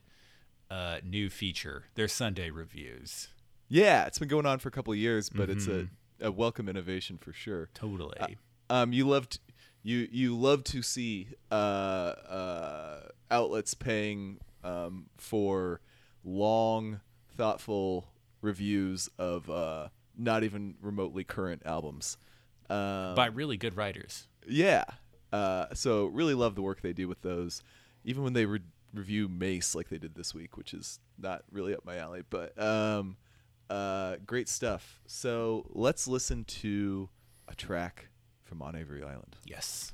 uh, new feature. Their Sunday reviews. Yeah, it's been going on for a couple of years, but it's a Mm-hmm. a welcome innovation for sure. Totally. Um, you loved you you love to see uh, uh, outlets paying um, for long, thoughtful reviews of uh, not even remotely current albums. Um, By really good writers. yeah. Uh, so really love the work they do with those, even when they re- review Mase like they did this week, which is not really up my alley, but um, uh, great stuff. So let's listen to a track from On Avery Island. Yes.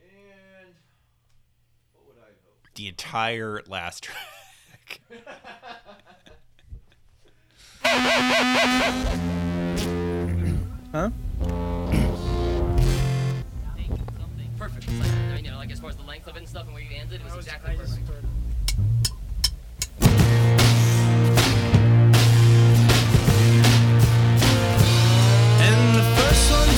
And what would I hope? The entire last track. Huh? Perfect. Like, I mean, you know, like as far as the length of it and stuff and where you ended, it was exactly perfect.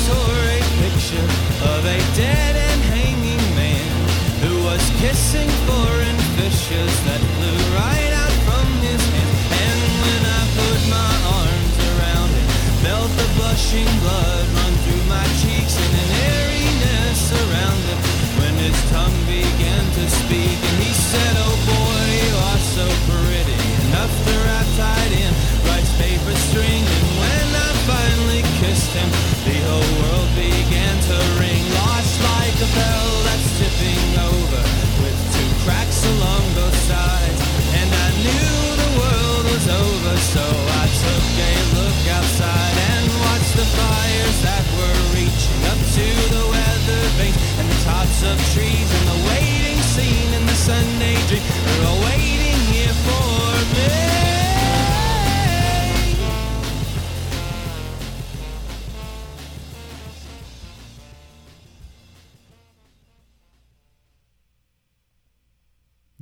Tore a picture of a dead and hanging man who was kissing foreign fishes that flew right out from his hand. And when I put my arms around it, felt the blushing blood run through my cheeks and an airiness around it. When his tongue began to speak, and he said, Oh boy, you are so pretty, enough to wrap tied in rice paper string. And when I finally kissed him, ring, lost like a bell that's tipping over, with two cracks along both sides. And I knew the world was over, so I took a look outside and watched the fires that were reaching up to the weather vanes and the tops of trees and the waiting scene in the Sunday dream waiting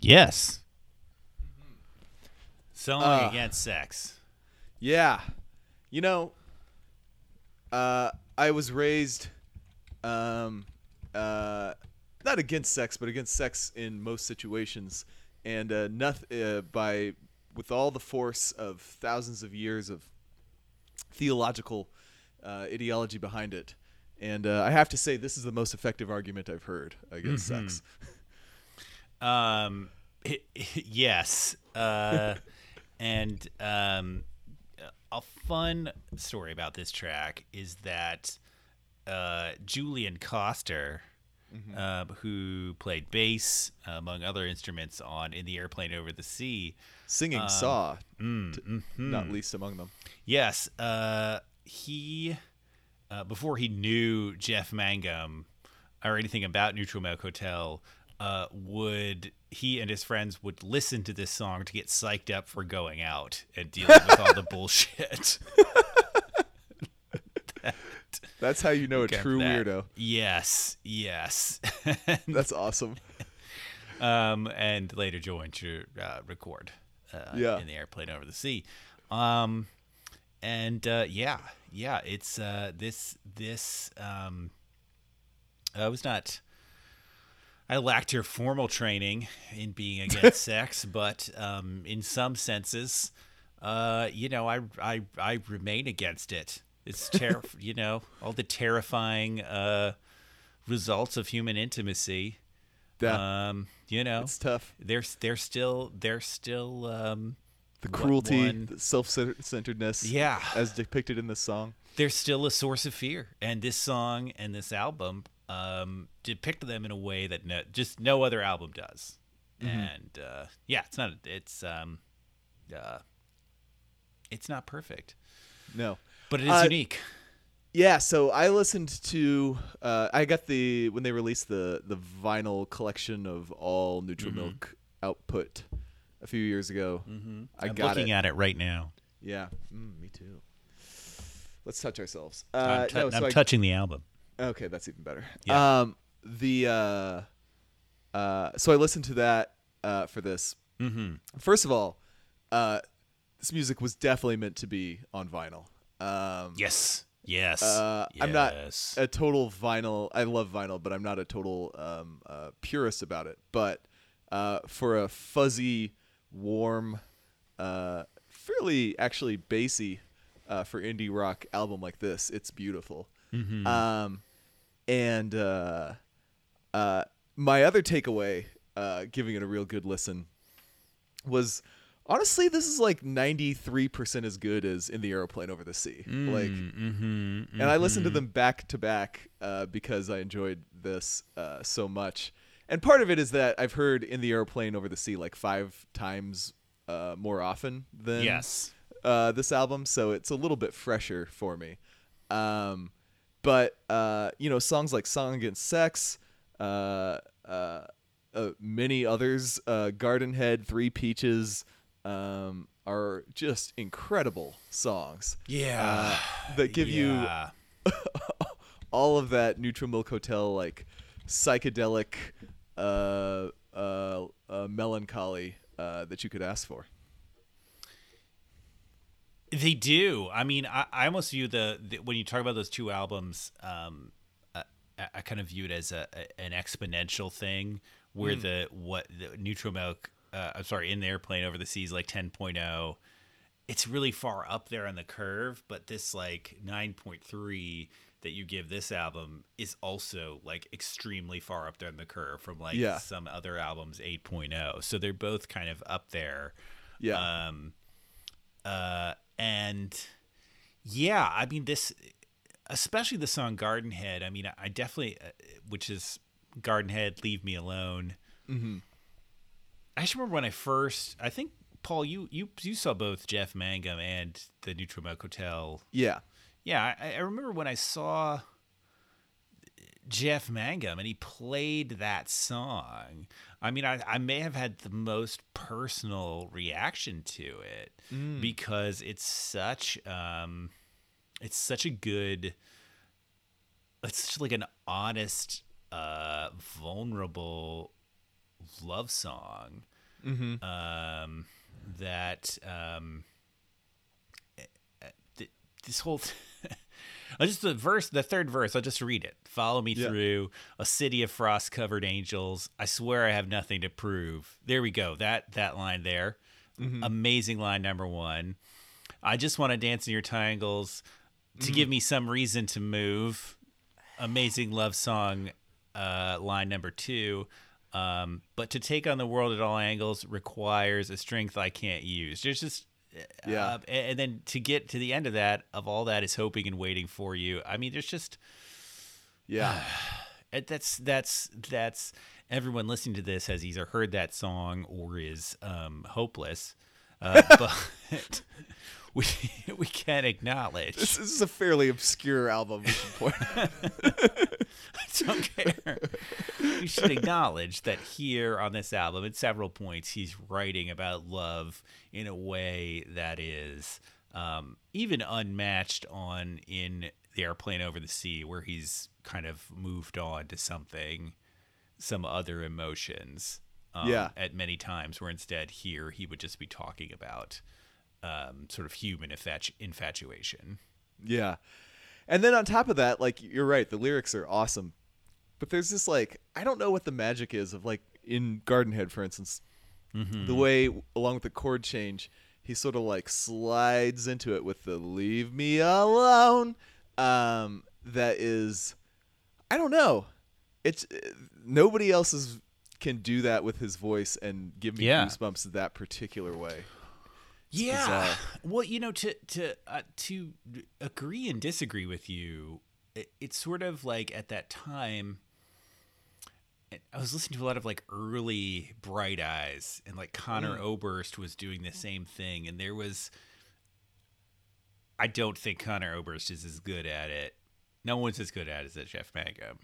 Yes. Song Uh. against sex. Yeah. You know, uh, I was raised um, uh, not against sex, but against sex in most situations, and uh, noth- uh, by with all the force of thousands of years of theological uh, ideology behind it. And uh, I have to say, this is the most effective argument I've heard against sex. Um, yes. Uh, and um, a fun story about this track is that uh, Julian Koster, uh, who played bass among other instruments on "In the Airplane Over the Sea," Singing Saw, t- not least among them. Yes, uh, he uh, before he knew Jeff Mangum or anything about Neutral Milk Hotel, uh, would he and his friends would listen to this song to get psyched up for going out and dealing with all the bullshit. That's how you know a true that. weirdo. Yes, yes. That's awesome. um, and later joined to uh, record uh, Yeah. in the airplane over the sea. Um, and uh, yeah, yeah, it's uh, this this. Um, I was not. I lacked your formal training in being against sex, but um, in some senses, uh, you know, I, I I remain against it. It's ter- you know, all the terrifying uh, results of human intimacy. Yeah, Um, you know, it's tough. they're they're still they're still um, The cruelty, one- the self-centeredness, Yeah. as depicted in this song. they're still a source of fear. And this song and this album um, depict them in a way that no, just no other album does. And uh, yeah, it's not it's um, uh, it's not perfect, No, but it is Uh, unique. yeah. So I listened to. Uh, I got the when they released the the vinyl collection of all Neutral Milk output a few years ago. Mm-hmm. I I'm got looking it. at it right now. Yeah, mm, me too. Let's touch ourselves. Uh, I'm, tou- no, so I'm I- touching the album. Okay, that's even better. Yeah. Um, the uh, uh, so I listened to that uh, for this. Mm-hmm. First of all, uh, this music was definitely meant to be on vinyl. Um, Yes, yes. uh, I'm not a total vinyl. I love vinyl, but I'm not a total um, uh, purist about it. But uh, for a fuzzy, warm, uh, fairly actually bassy uh, for indie rock album like this. It's beautiful. Mm-hmm. Um, and uh, uh, my other takeaway, uh, giving it a real good listen, was honestly this is like 93% as good as in the aeroplane over the sea. Like mm-hmm, and i listened to them back to back uh, because i enjoyed this uh, so much. And part of it is that i've heard in the airplane over the sea like five times uh, more often than Yes. uh, this album so it's a little bit fresher for me. Um, but uh, you know songs like song against sex uh, uh, uh, many others uh, garden head three peaches um, are just incredible songs Yeah. uh, that give you all of that Neutral Milk Hotel like psychedelic uh, uh, uh, melancholy uh, that you could ask for. They do. I mean, I, I almost view the, the when you talk about those two albums, um, I, I kind of view it as a, a an exponential thing where the what the neutral milk. Uh, I'm sorry, in the airplane over the seas like 10.0. It's really far up there on the curve, but this like 9.3 that you give this album is also like extremely far up there on the curve from like Yeah. some other albums 8.0. So they're both kind of up there. Yeah. Um, uh, and yeah, I mean this, especially the song "Garden Head." I mean, I definitely, uh, which is "Garden Head, Leave Me Alone." Mm-hmm. I just remember when I first. I think Paul, you you you saw both Jeff Mangum and the Neutral Milk Hotel. yeah. Yeah, I, I remember when I saw Jeff Mangum and he played that song. I mean, I, I may have had the most personal reaction to it because it's such um, it's such a good, it's such like an honest, uh, vulnerable love song um, that um, th- this whole I'll just the verse the third verse i'll just read it. Follow me Yeah. through a city of frost covered angels. I swear i have nothing to prove. There we go. That that line there. Amazing line number one. I just want to dance in your triangles to give me some reason to move. Amazing love song uh, line number two. Um, but to take on the world at all angles requires a strength i can't use. There's just Yeah. uh, and, and then to get to the end of that of all that is hoping and waiting for you i mean there's just Yeah. it- that's that's that's everyone listening to this has either heard that song or is um, hopeless uh, but we we can acknowledge this is a fairly obscure album. I don't care. we should acknowledge that here on this album, at several points, he's writing about love in a way that is um, even unmatched on in the airplane over the sea, where he's kind of moved on to something, some other emotions. Um, Yeah. At many times, where instead here he would just be talking about um, sort of human infatu- infatuation. Yeah. And then on top of that, like you're right, the lyrics are awesome. But there's this like I don't know what the magic is of like in Gardenhead, for instance, the way along with the chord change, he sort of like slides into it with the "Leave me alone." Um, that is, I don't know. It's uh, nobody else's can do that with his voice and give me Yeah. goosebumps that particular way. Yeah. bizarre. Well, you know, to to uh, to agree and disagree with you, it, it's sort of like at that time. I was listening to a lot of like early Bright Eyes, and like Conor Oberst was doing the same thing, and there was. I don't think Conor Oberst is as good at it. No one's as good at it as Jeff Mangum.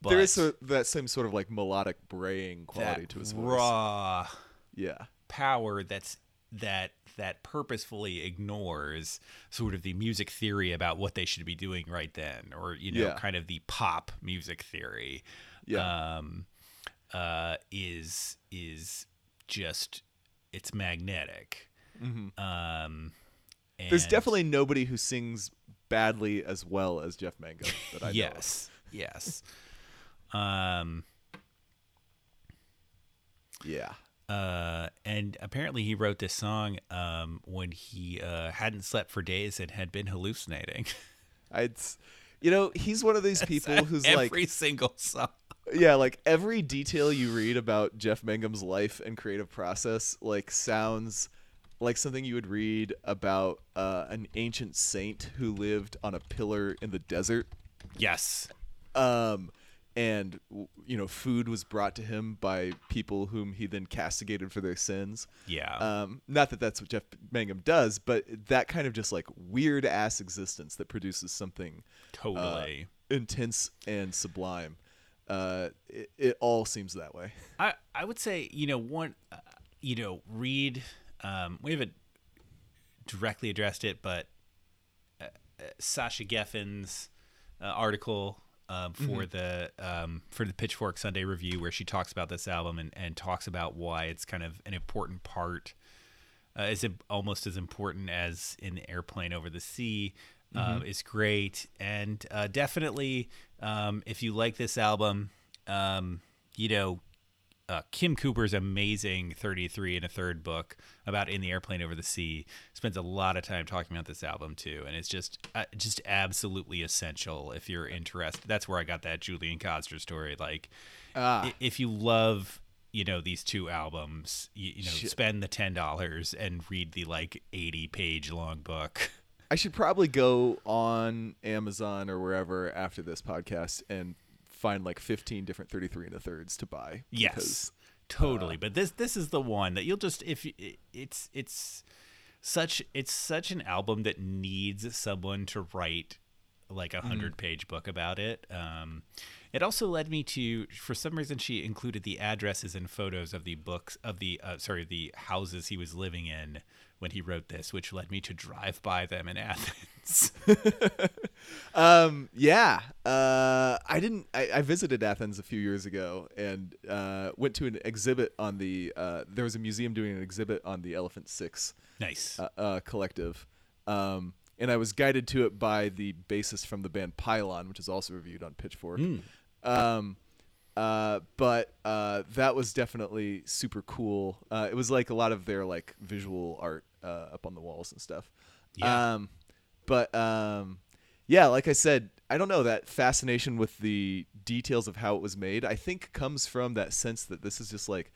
But there is so, that same sort of like melodic braying quality to his voice. raw Yeah. power that's that that purposefully ignores sort of the music theory about what they should be doing right then or you know Yeah. kind of the pop music theory Yeah. um uh is is just it's magnetic um Mm-hmm. There's and- definitely nobody who sings badly as well as Jeff Mangum that I know. of. yes yes um Yeah. Uh, and apparently he wrote this song um, when he uh, hadn't slept for days and had been hallucinating. I'd, you know, he's one of these people who's like, Every single song. yeah, like every detail you read about Jeff Mangum's life and creative process, like sounds like something you would read about uh, an ancient saint who lived on a pillar in the desert. Yes. Um, and you know, food was brought to him by people whom he then castigated for their sins. Yeah. Um, not that that's what Jeff Mangum does, but that kind of just like weird ass existence that produces something uh, totally. intense and sublime. Uh, it, it all seems that way. I I would say you know one, uh, you know read. Um, we haven't directly addressed it, but uh, uh, Sasha Geffen's uh, article um, for the um, for the Pitchfork Sunday Review, where she talks about this album and, and talks about why it's kind of an important part, uh, is it almost as important as in the airplane over the sea. Um, is great. And uh, definitely um, if you like this album, um, you know uh, Kim Cooper's amazing 33 and a third book about In the Airplane Over the Sea spends a lot of time talking about this album too, and it's just uh, just absolutely essential if you're interested. That's where I got that Julian Koster story. Like, i- if you love you know these two albums, you, you know spend the ten dollars and read the like 80 page long book. I should probably go on Amazon or wherever after this podcast and find like 15 different 33 and a thirds to buy. Yes, because- totally. but this this is the one that you'll just if it's it's such it's such an album that needs someone to write like a hundred page book about it. Um, it also led me to for some reason she included the addresses and photos of the books of the uh, sorry the houses he was living in when he wrote this, which led me to drive by them in Athens. Um, yeah. Uh, I didn't. I, I visited Athens a few years ago and uh, went to an exhibit on the. Uh, there was a museum doing an exhibit on the Elephant Six nice. uh, uh, collective, um, and I was guided to it by the bassist from the band Pylon, which is also reviewed on Pitchfork. Um, uh, but uh, that was definitely super cool. Uh, it was like a lot of their like visual art uh, up on the walls and stuff. Yeah. Um, but um, yeah, like I said, I don't know that fascination with the details of how it was made. I think comes from that sense that this is just like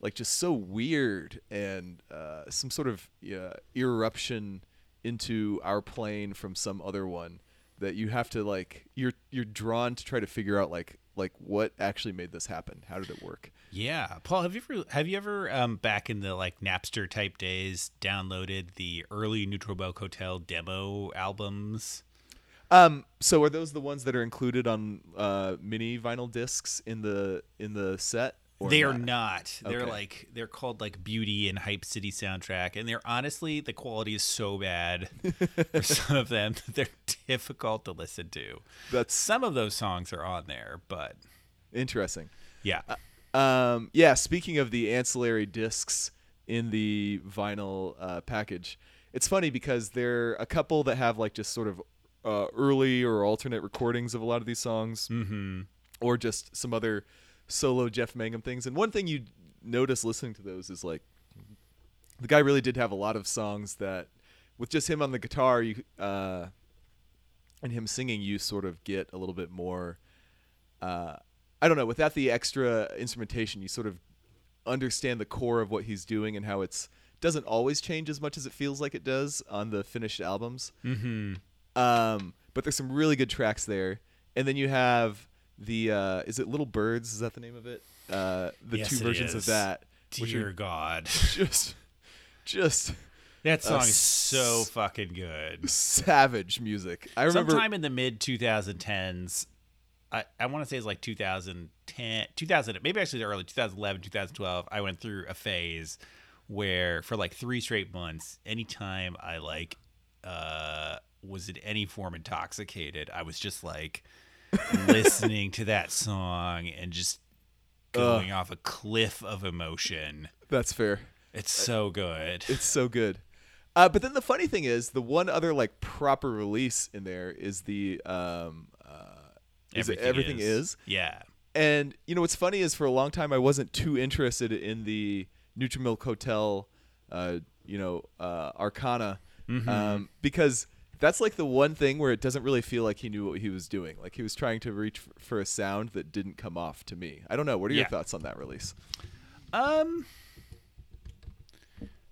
like just so weird and uh, some sort of uh, eruption into our plane from some other one that you have to like you're you're drawn to try to figure out like like what actually made this happen how did it work Yeah, Paul, have you ever have you ever um, back in the like Napster type days downloaded the early Neutral Milk Hotel demo albums? Um so are those the ones that are included on uh mini vinyl discs in the in the set or they are not. They're like they're called like Beauty and Hype City soundtrack, and they're honestly the quality is so bad for some of them that they're difficult to listen to. that's Some of those songs are on there, but interesting yeah, Um, yeah, speaking of the ancillary discs in the vinyl uh, package, it's funny because there are a couple that have like just sort of uh, early or alternate recordings of a lot of these songs, mm-hmm. or just some other solo Jeff Mangum things. And one thing you notice listening to those is like the guy really did have a lot of songs that, with just him on the guitar, you uh, and him singing, you sort of get a little bit more uh, I don't know, without the extra instrumentation, you sort of understand the core of what he's doing and how it's doesn't always change as much as it feels like it does on the finished albums. Mm-hmm. Um, but there's some really good tracks there, and then you have the uh, is it Little Birds? Is that the name of it? Uh, the Yes, two versions of that, dear God, just just that song is so fucking good. savage music. I remember sometime in the mid 2010s i, I want to say it's like 2010 2000 maybe actually the early 2011 2012 i went through a phase where for like three straight months anytime i like uh was in any form intoxicated i was just like listening to that song and just going off a cliff of emotion that's fair. it's so good It's so good. Uh, but then the funny thing is, the one other like proper release in there is the um, uh, is it everything is. yeah And you know what's funny is for a long time I wasn't too interested in the Neutral Milk Hotel, uh, you know, uh, Arcana, Mm-hmm. um, because that's like the one thing where it doesn't really feel like he knew what he was doing. Like he was trying to reach f- for a sound that didn't come off to me. I don't know. What are your Yeah. thoughts on that release? Um.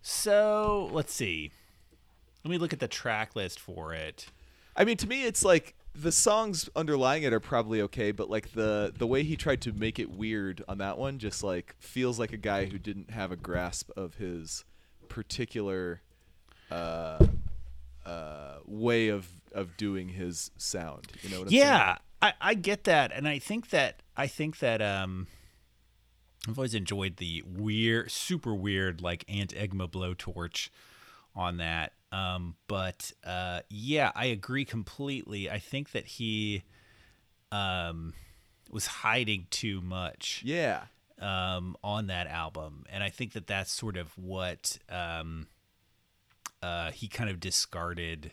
So let's see. Let me look at the track list for it. I mean, to me, it's like the songs underlying it are probably okay, but like the the way he tried to make it weird on that one just like feels like a guy who didn't have a grasp of his particular uh, uh, way of of doing his sound. You know what I'm saying? yeah, I, I get that, and I think that I think that um, I've always enjoyed the weird, super weird, like Aunt Eggma blowtorch on that. Um, but uh, yeah, I agree completely. I think that he um was hiding too much. Yeah. um, on that album, and I think that that's sort of what um, uh, he kind of discarded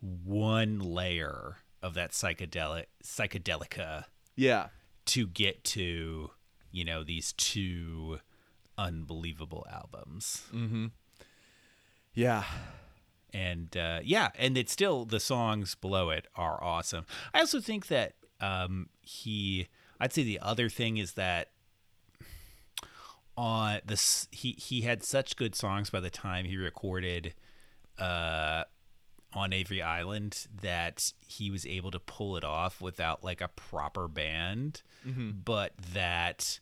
one layer of that psychedelic psychedelica Yeah. to get to you know these two unbelievable albums Yeah. and uh, yeah, and it's still the songs below it are awesome. I also think that um, he, I'd say the other thing is that on this he he had such good songs by the time he recorded uh, on Avery Island that he was able to pull it off without like a proper band, but that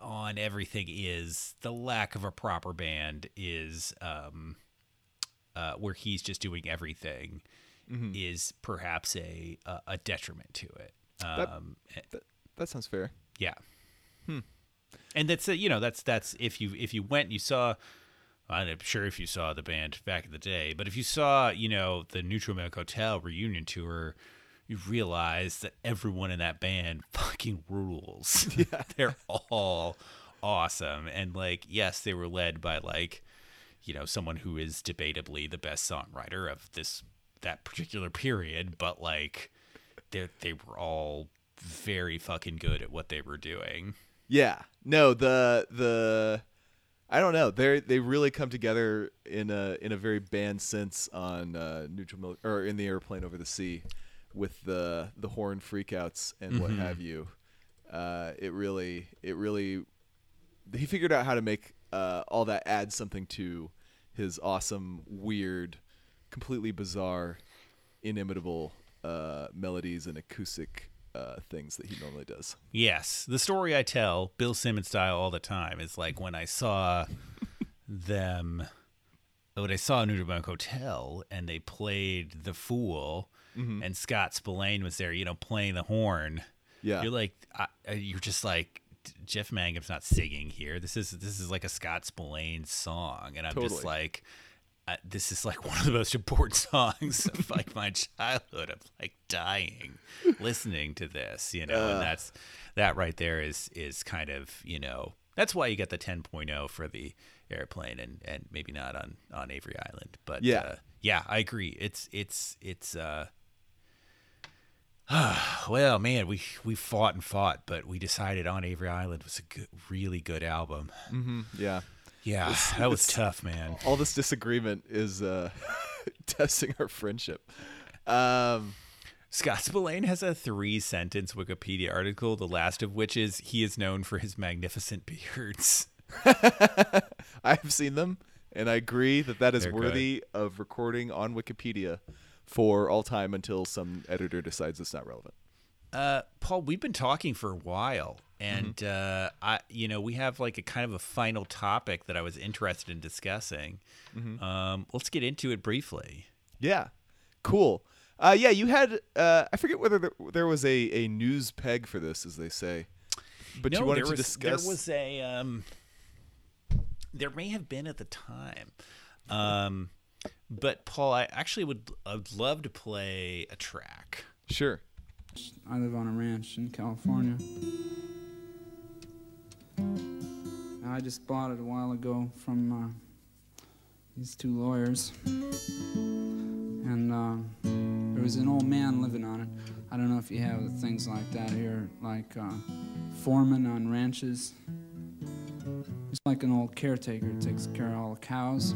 on everything is the lack of a proper band is um uh where he's just doing everything is perhaps a a, detriment to it um eh, That, that sounds fair. yeah Hmm. and that's uh, you know that's that's if you if you went and you saw I'm sure if you saw the band back in the day, but if you saw, you know, the Neutral Milk Hotel reunion tour, you realize that everyone in that band fucking rules. Yeah. They're all awesome. And like, yes, they were led by like, you know, someone who is debatably the best songwriter of this that particular period, but like they they were all very fucking good at what they were doing. Yeah. No, the the I don't know. They they really come together in a in a very band sense on uh, Neutral Milk or in the airplane over the sea with the the horn freakouts and what have you. Uh, it really it really he figured out how to make uh, all that add something to his awesome, weird, completely bizarre, inimitable uh, melodies and acoustic uh, things that he normally does. Yes, the story I tell, Bill Simmons style, all the time is like when I saw them, when I saw Neutral Milk Hotel and they played The Fool, and Scott Spillane was there, you know, playing the horn. Yeah. you're like, I, you're just like. Jeff Mangum's not singing here. This is this is like a Scott Spillane song, and I'm just like, uh, this is like one of the most important songs of like my childhood. I'm like dying listening to this, you know, and that's that right there is is kind of you know that's why you get the 10.0 for the airplane and and maybe not on on Avery Island, but Yeah. uh, yeah, I agree. It's it's it's uh. well, man, we we fought and fought, but we decided on Avery Island was a good, really good album. Yeah. Yeah, that was tough, man. all this disagreement is uh, testing our friendship. Um, Scott Spillane has a three sentence Wikipedia article, the last of which is he is known for his magnificent beards. I've seen them, and I agree that that is They're good. worthy of recording on Wikipedia for all time until some editor decides it's not relevant. Uh, Paul, we've been talking for a while, and Mm-hmm. uh, I, you know, we have like a kind of a final topic that I was interested in discussing. Mm-hmm. Um, let's get into it briefly. Yeah, cool. Uh, yeah, you had uh, I forget whether there, there was a, a news peg for this, as they say, but no, you wanted there to was, discuss. There was a um, there may have been at the time, um, but Paul, I actually would I'd love to play a track. Sure. I live on a ranch in California. I just bought it a while ago from uh, these two lawyers. And uh, there was an old man living on it. I don't know if you have things like that here, like uh, foreman on ranches. He's like an old caretaker, takes care of all the cows,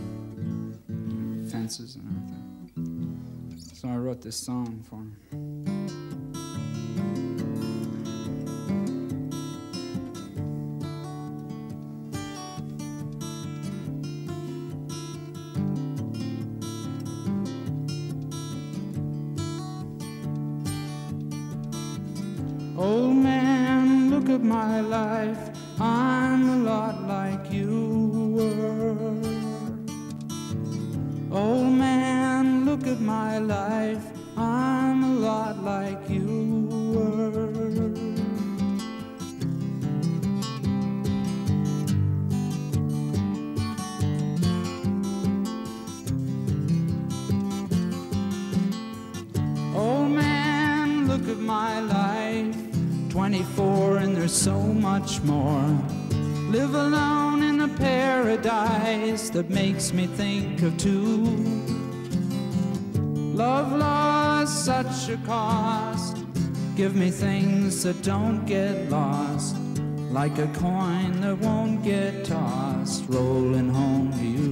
fences, and everything. So I wrote this song for him. My life. I'm a lot like you were. Old man, look at my life. 24 and there's so much more. Live alone in a paradise that makes me think of two. Love lost such a cost. Give me things that don't get lost. Like a coin that won't get tossed, rolling home to you.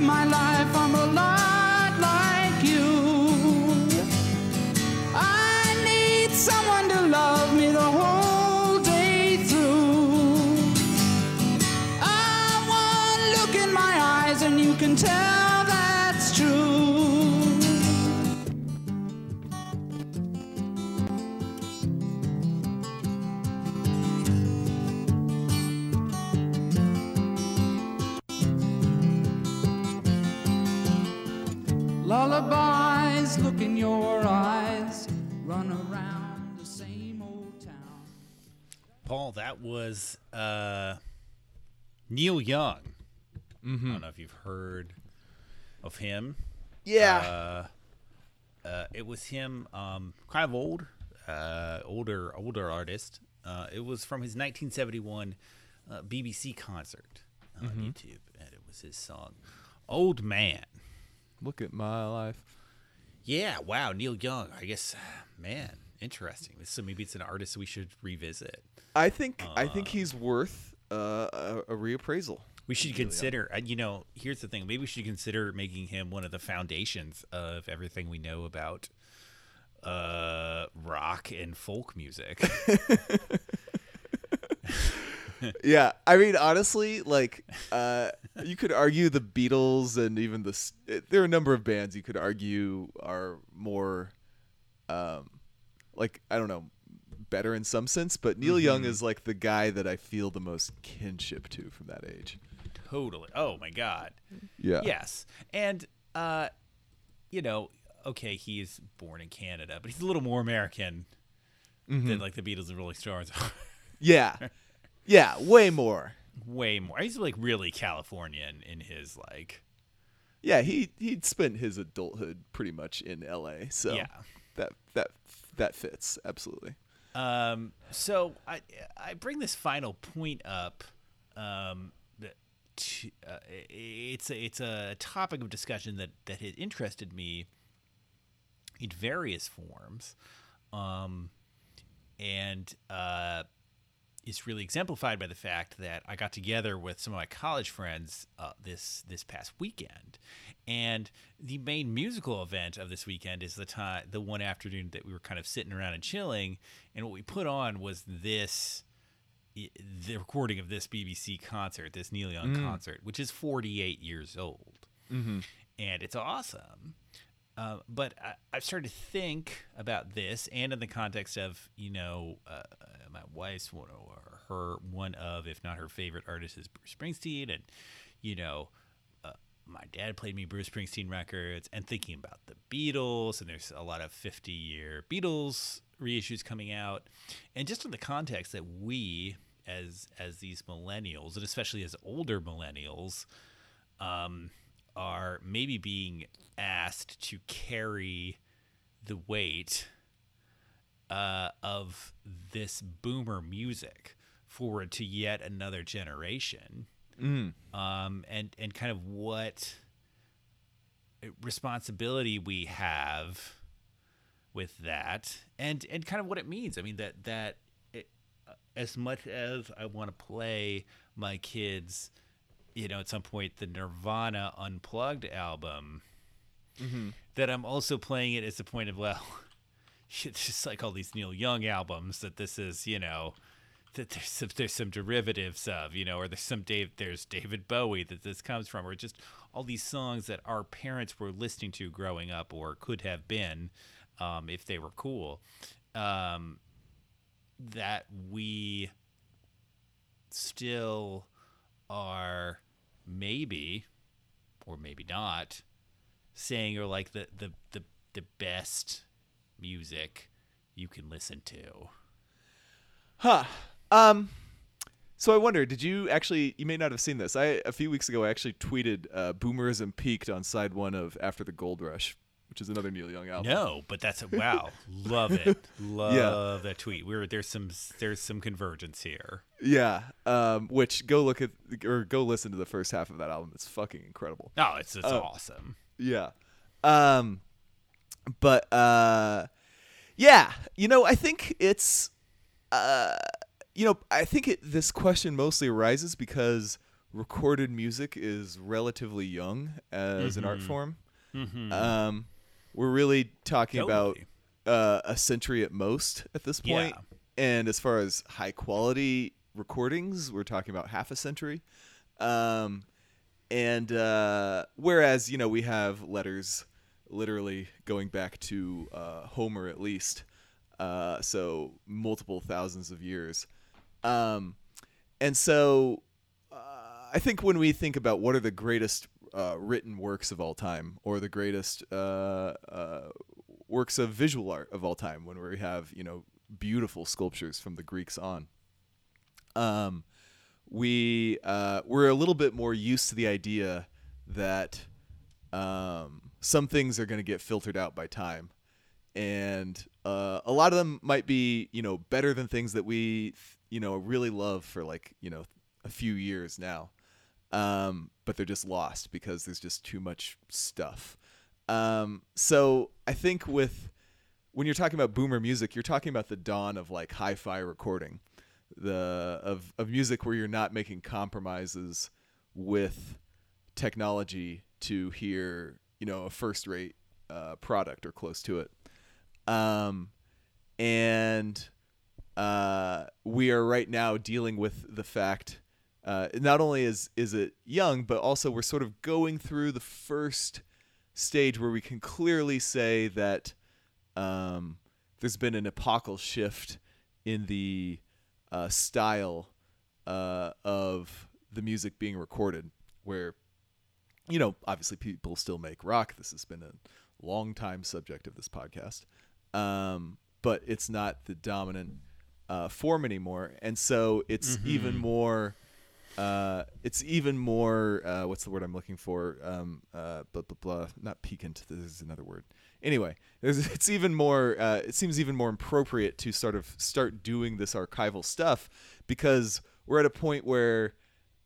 My life. I'm a Paul, that was uh, Neil Young. Mm-hmm. I don't know if you've heard of him. Yeah. Uh, uh, it was him, um, kind of old, uh, older, older artist. Uh, it was from his 1971 uh, BBC concert on Mm-hmm. YouTube, and it was his song "Old Man." Look at my life. Yeah, wow, Neil Young. I guess, man, interesting. So maybe it's an artist we should revisit. I think I think he's worth uh, a, a reappraisal. We should consider, uh, you know, here's the thing. Maybe we should consider making him one of the foundations of everything we know about uh, rock and folk music. Yeah, I mean, honestly, like, uh, you could argue the Beatles and even the eh, there are a number of bands you could argue are more, um, like I don't know, better in some sense. But Neil Young Mm-hmm. is like the guy that I feel the most kinship to from that age. totally. Oh my God. Yeah. Yes, and uh, you know, okay, he's born in Canada, but he's a little more American than like the Beatles and Rolling Stones. Are. yeah. Yeah. Way more. Way more. He's like really Californian in his like. Yeah. He he'd spent his adulthood pretty much in L.A. So Yeah. that that that fits absolutely. Um, so I I bring this final point up. Um, to, uh, it's a, it's a topic of discussion that that had interested me in various forms, um, and uh, it's really exemplified by the fact that I got together with some of my college friends uh, this this past weekend, and the main musical event of this weekend is the time the one afternoon that we were kind of sitting around and chilling, and what we put on was this the recording of this BBC concert, this Neil Young concert, which is 48 years old, and it's awesome. Uh, but I, I've started to think about this, and in the context of you know uh, my wife's one of her one of, if not her favorite artist is Bruce Springsteen, and you know uh, my dad played me Bruce Springsteen records, and thinking about the Beatles, and there's a lot of 50 year Beatles reissues coming out, and just in the context that we as as these millennials, and especially as older millennials, um, are maybe being asked to carry the weight uh, of this boomer music forward to yet another generation, um, and and kind of what responsibility we have with that and and kind of what it means. I mean that that it, uh, as much as i want to play my kids you know at some point the nirvana unplugged album that i'm also playing it as a point of well it's just like all these neil young albums that this is you know that there's some, there's some derivatives of, you know, or there's some Dave, there's David Bowie that this comes from, or just all these songs that our parents were listening to growing up, or could have been, um, if they were cool, um, that we still are maybe, or maybe not, saying are like the the the, the best music you can listen to. Huh. Um. So I wonder, did you actually? You may not have seen this. I a few weeks ago I actually tweeted uh, "Boomerism peaked" on side one of "After the Gold Rush," which is another Neil Young album. No, but that's a wow. Love it. Love that tweet. We're there's some there's some convergence here. Yeah. Um. Which go look at or go listen to the first half of that album. It's fucking incredible. Oh, it's it's Oh. awesome. Yeah. Um. But uh, yeah. You know, I think it's uh, you know, I think it this question mostly arises because recorded music is relatively young as an art form. Um, we're really talking Totally. about uh, a century at most at this point. Yeah. And as far as high quality recordings, we're talking about half a century. Um, and uh, whereas you know we have letters literally going back to uh, Homer at least, uh, so multiple thousands of years. Um, and so uh, I think when we think about what are the greatest uh, written works of all time, or the greatest uh, uh, works of visual art of all time, when we have you know beautiful sculptures from the Greeks on, um, we uh, we're a little bit more used to the idea that um, some things are going to get filtered out by time, and uh, a lot of them might be you know better than things that we you know really love for like you know a few years now, um, but they're just lost because there's just too much stuff. Um, so I think with when you're talking about boomer music, you're talking about the dawn of like hi-fi recording, the of of music where you're not making compromises with technology to hear you know a first-rate uh, product or close to it, um, and uh, we are right now dealing with the fact. Uh, not only is is it young, but also we're sort of going through the first stage where we can clearly say that um, there's been an epochal shift in the uh, style uh, of the music being recorded, where you know obviously people still make rock. This has been a long time subject of this podcast, um, but it's not the dominant uh, form anymore, and so it's even more. Uh, it's even more. Uh, what's the word I'm looking for? Um, uh, blah blah blah. Not piquant. This is another word. Anyway, it's even more. Uh, it seems even more appropriate to sort of start doing this archival stuff because we're at a point where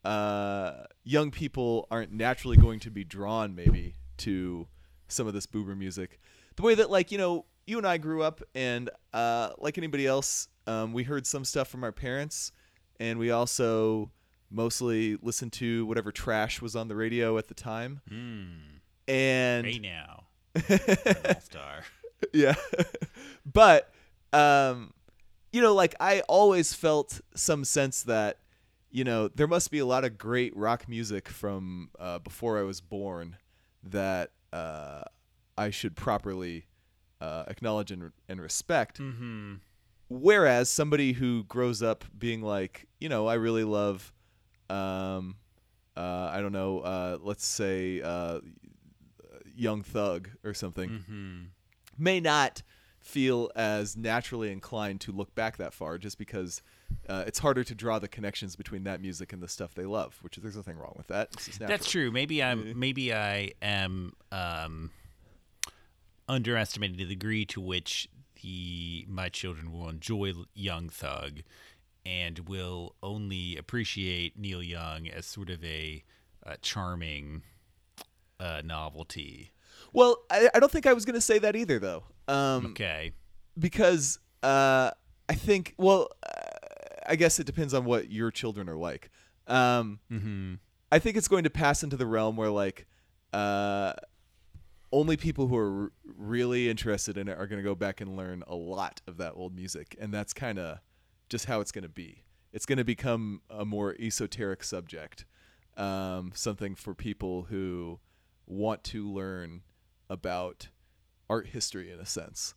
uh, young people aren't naturally going to be drawn maybe to some of this boomer music, the way that like you know you and I grew up, and uh, like anybody else, um, we heard some stuff from our parents, and we also mostly listened to whatever trash was on the radio at the time. And Hey now, All star. yeah but um you know like i always felt some sense that you know there must be a lot of great rock music from uh, before i was born that uh, i should properly uh, acknowledge and, and respect Mm-hmm. whereas somebody who grows up being like you know i really love um uh, i don't know uh, let's say uh, young thug or something Mm-hmm. may not feel as naturally inclined to look back that far just because uh, it's harder to draw the connections between that music and the stuff they love which there's nothing wrong with that it's just natural. That's true. Maybe I'm. Maybe I am um, underestimating the degree to which the my children will enjoy Young Thug, and will only appreciate Neil Young as sort of a, uh charming uh, novelty. Well, I, I don't think I was going to say that either, though. Um, Okay. because uh, I think, well, uh, I guess it depends on what your children are like. Um, Mm-hmm. I think it's going to pass into the realm where like uh, only people who are r- really interested in it are going to go back and learn a lot of that old music, and that's kind of just how it's going to be. It's going to become a more esoteric subject, um, something for people who want to learn about art history in a sense,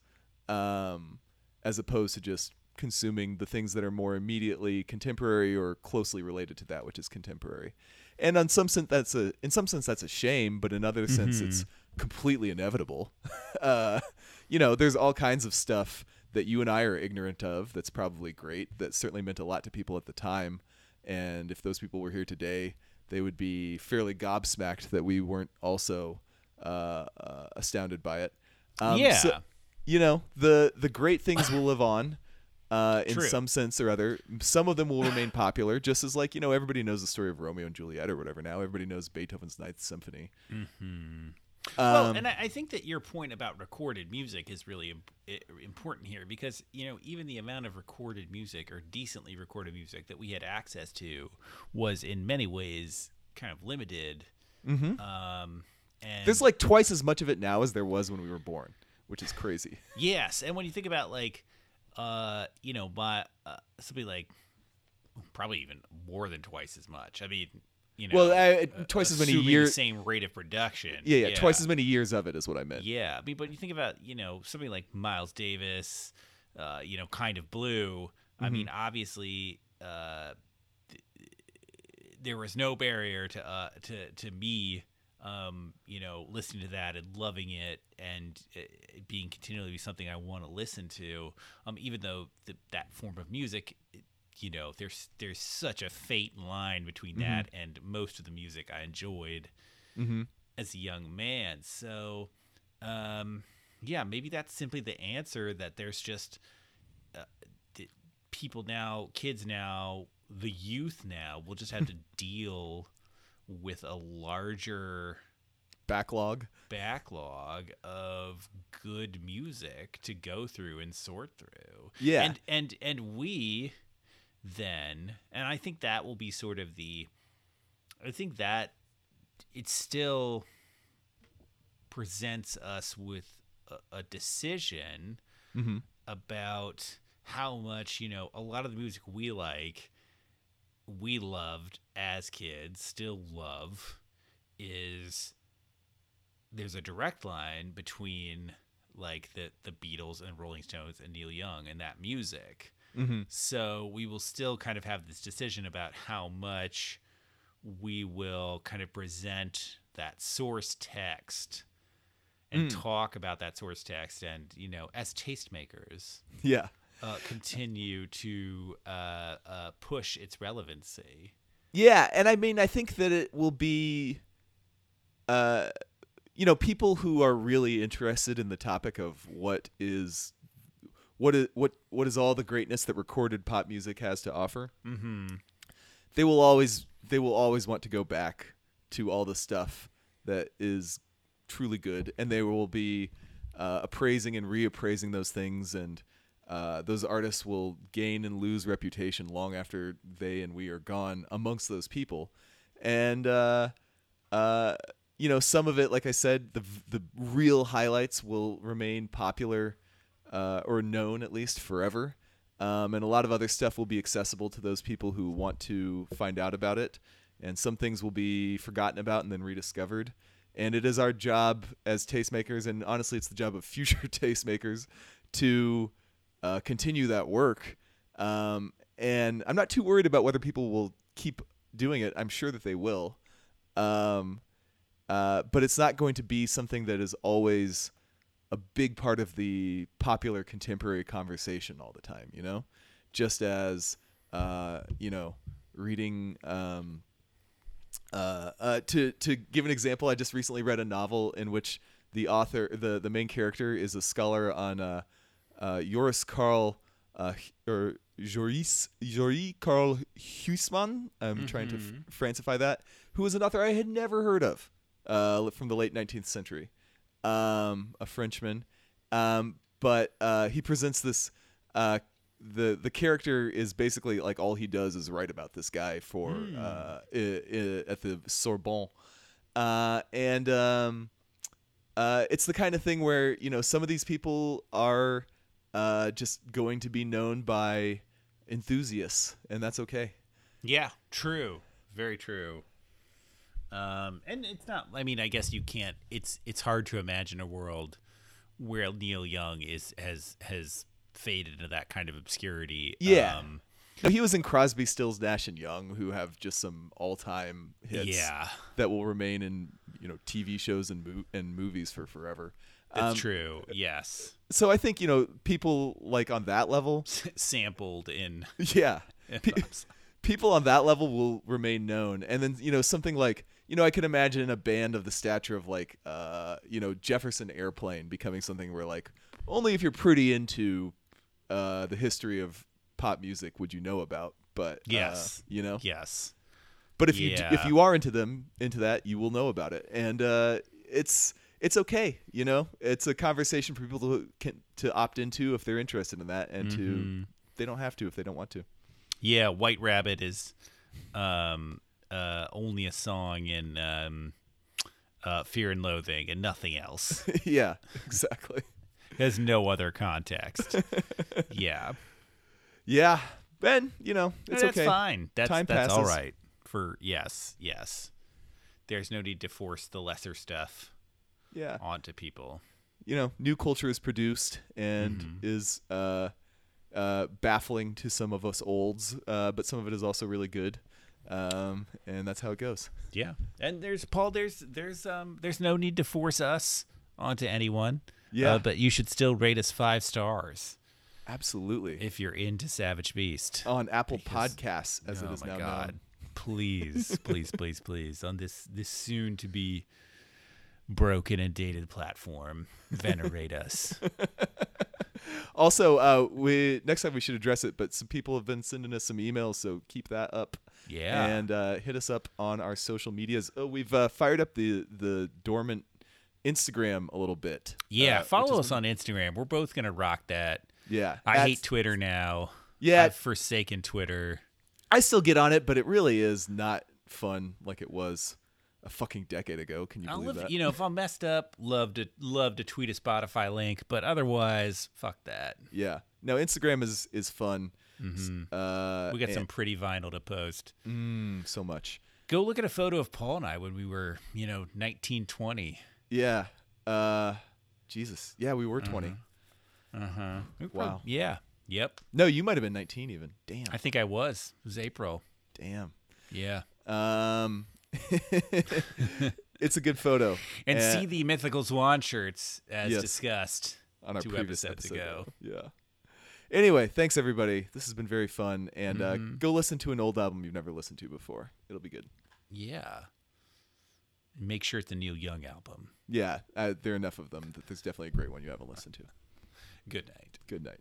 um, as opposed to just consuming the things that are more immediately contemporary or closely related to that which is contemporary. And on some sense, that's a in some sense that's a shame, but in other sense, it's completely inevitable. uh, you know, there's all kinds of stuff that you and I are ignorant of. That's probably great. That certainly meant a lot to people at the time. And if those people were here today, they would be fairly gobsmacked that we weren't also uh, uh, astounded by it. Um, Yeah. so- you know the the great things will live on uh, in True. some sense or other. Some of them will remain popular, just as like you know everybody knows the story of Romeo and Juliet or whatever. Now everybody knows Beethoven's Ninth Symphony. Mm-hmm. Um, well, and I, I think that your point about recorded music is really imp- important here because you know even the amount of recorded music or decently recorded music that we had access to was in many ways kind of limited. Mhm. Um, and There's like twice as much of it now as there was when we were born, which is crazy. Yes, and when you think about like, uh, you know, by uh, something like probably even more than twice as much. I mean, you know, Well, I- twice as many years- same rate of production. Yeah, yeah, twice as many years of it is what I meant. Yeah, I mean, but you think about you know something like Miles Davis, uh, you know, kind of blue. I Mm-hmm. mean, obviously, uh, th- there was no barrier to uh, to to me, um, you know, listening to that and loving it and uh, it being continually something I want to listen to. Um, even though th- that form of music. You know, there's there's such a faint line between Mm-hmm. that and most of the music I enjoyed Mm-hmm. as a young man. So, um, yeah, maybe that's simply the answer that there's just uh, th- people now, kids now, the youth now will just have to deal with a larger Backlog. backlog of good music to go through and sort through. Yeah. And and and we then and I think that will be sort of the I think that it still presents us with a, a decision Mhm. about how much, you know, a lot of the music we like we loved as kids, still love is there's a direct line between like the the Beatles and Rolling Stones and Neil Young and that music. Mm-hmm. So we will still kind of have this decision about how much we will kind of present that source text and talk about that source text and you know as tastemakers Yeah. uh, continue to uh, uh, push its relevancy. Yeah, and I mean, I think that it will be, uh, you know, people who are really interested in the topic of what is, what is what what is all the greatness that recorded pop music has to offer. Mm-hmm. They will always they will always want to go back to all the stuff that is truly good, and they will be uh, appraising and reappraising those things and. Uh, those artists will gain and lose reputation long after they and we are gone amongst those people, and uh, uh, you know some of it, like I said, the the real highlights will remain popular uh, or known at least forever, um, and a lot of other stuff will be accessible to those people who want to find out about it, and some things will be forgotten about and then rediscovered. And it is our job as tastemakers, and honestly, it's the job of future tastemakers to uh, continue that work. Um, and I'm not too worried about whether people will keep doing it. I'm sure that they will. Um, uh, but it's not going to be something that is always a big part of the popular contemporary conversation all the time, you know? Just as, uh, you know, reading. Um, uh, uh, to to give an example, I just recently read a novel in which the author, the the main character, is a scholar on uh, uh, Joris Karl uh, or Joris Joris Karl Huysman. I'm trying to f- Francify that. Who was an author I had never heard of uh, from the late 19th century. Um, a Frenchman. Um, but uh, he presents this. Uh, the the character is basically like all he does is write about this guy for uh, i- i- at the Sorbonne, uh, and um, uh, it's the kind of thing where you know some of these people are uh, just going to be known by enthusiasts, and that's okay. Yeah, true. Very true. Um, and it's not. I mean, I guess you can't. It's it's hard to imagine a world where Neil Young is has has faded into that kind of obscurity. Yeah. Um, No, he was in Crosby, Stills, Nash and Young, who have just some all-time hits Yeah. that will remain in you know TV shows and mo- and movies for forever. that's Um, true. Yes. So I think you know people like on that level, Sampled in. yeah, pe- people on that level will remain known, and then you know something like you know I could imagine a band of the stature of like uh you know Jefferson Airplane becoming something where like only if you're pretty into uh the history of pop music would you know about, but uh, Yes. you know Yes. But if you d- if you are into them into that, you will know about it, and uh, it's it's okay. You know, it's a conversation for people to can, to opt into if they're interested in that, and Mm-hmm. to they don't have to if they don't want to. Yeah, White Rabbit is um, uh, only a song in um, uh, Fear and Loathing and nothing else. yeah, exactly. Has no other context. yeah, Yeah, Ben, you know it's that's okay. fine. That's Time that's passes. right. For yes, yes. There's no need to force the lesser stuff Yeah, onto people. you know, new culture is produced and Mm-hmm. is uh, uh, baffling to some of us olds, uh, but some of it is also really good, um, and that's how it goes. Yeah, and there's Paul. There's there's um there's no need to force us onto anyone. Yeah. uh, but you should still rate us five stars Absolutely. if you're into Savage Beast. on Apple Because- Podcasts, as oh it is my now god known. please please please please on this this soon to be broken and dated platform venerate us Also, uh, we next time we should address it, but some people have been sending us some emails, so keep that up. Yeah. and uh, hit us up on our social medias. Oh, we've uh, fired up the the dormant Instagram a little bit. yeah uh, follow us on instagram we're both gonna rock that Yeah, i At- hate twitter now Yeah. i've forsaken twitter I still get on it, but it really is not fun like it was a fucking decade ago. Can you believe that? you know if i'm messed up love to love to tweet a spotify link but otherwise fuck that yeah. No, Instagram is is fun. S- Uh, we got some pretty vinyl to post mm, so much. go look at a photo of paul and i when we were you know 1920 Yeah. Uh, Jesus. Yeah, we were 20 uh-huh Wow. yeah yep No, you might have been 19 even. Damn. i think i was it was april Damn. yeah Um, it's a good photo. and Uh, see the mythical swan shirts as Yes. discussed on our two previous episodes episode. ago. Yeah. Anyway, thanks everybody. This has been very fun, and uh, Mm-hmm. go listen to an old album you've never listened to before. It'll be good. Yeah. Make sure it's a Neil Young album. Yeah, uh, there are enough of them that there's definitely a great one you haven't listened to. Good night. Good night.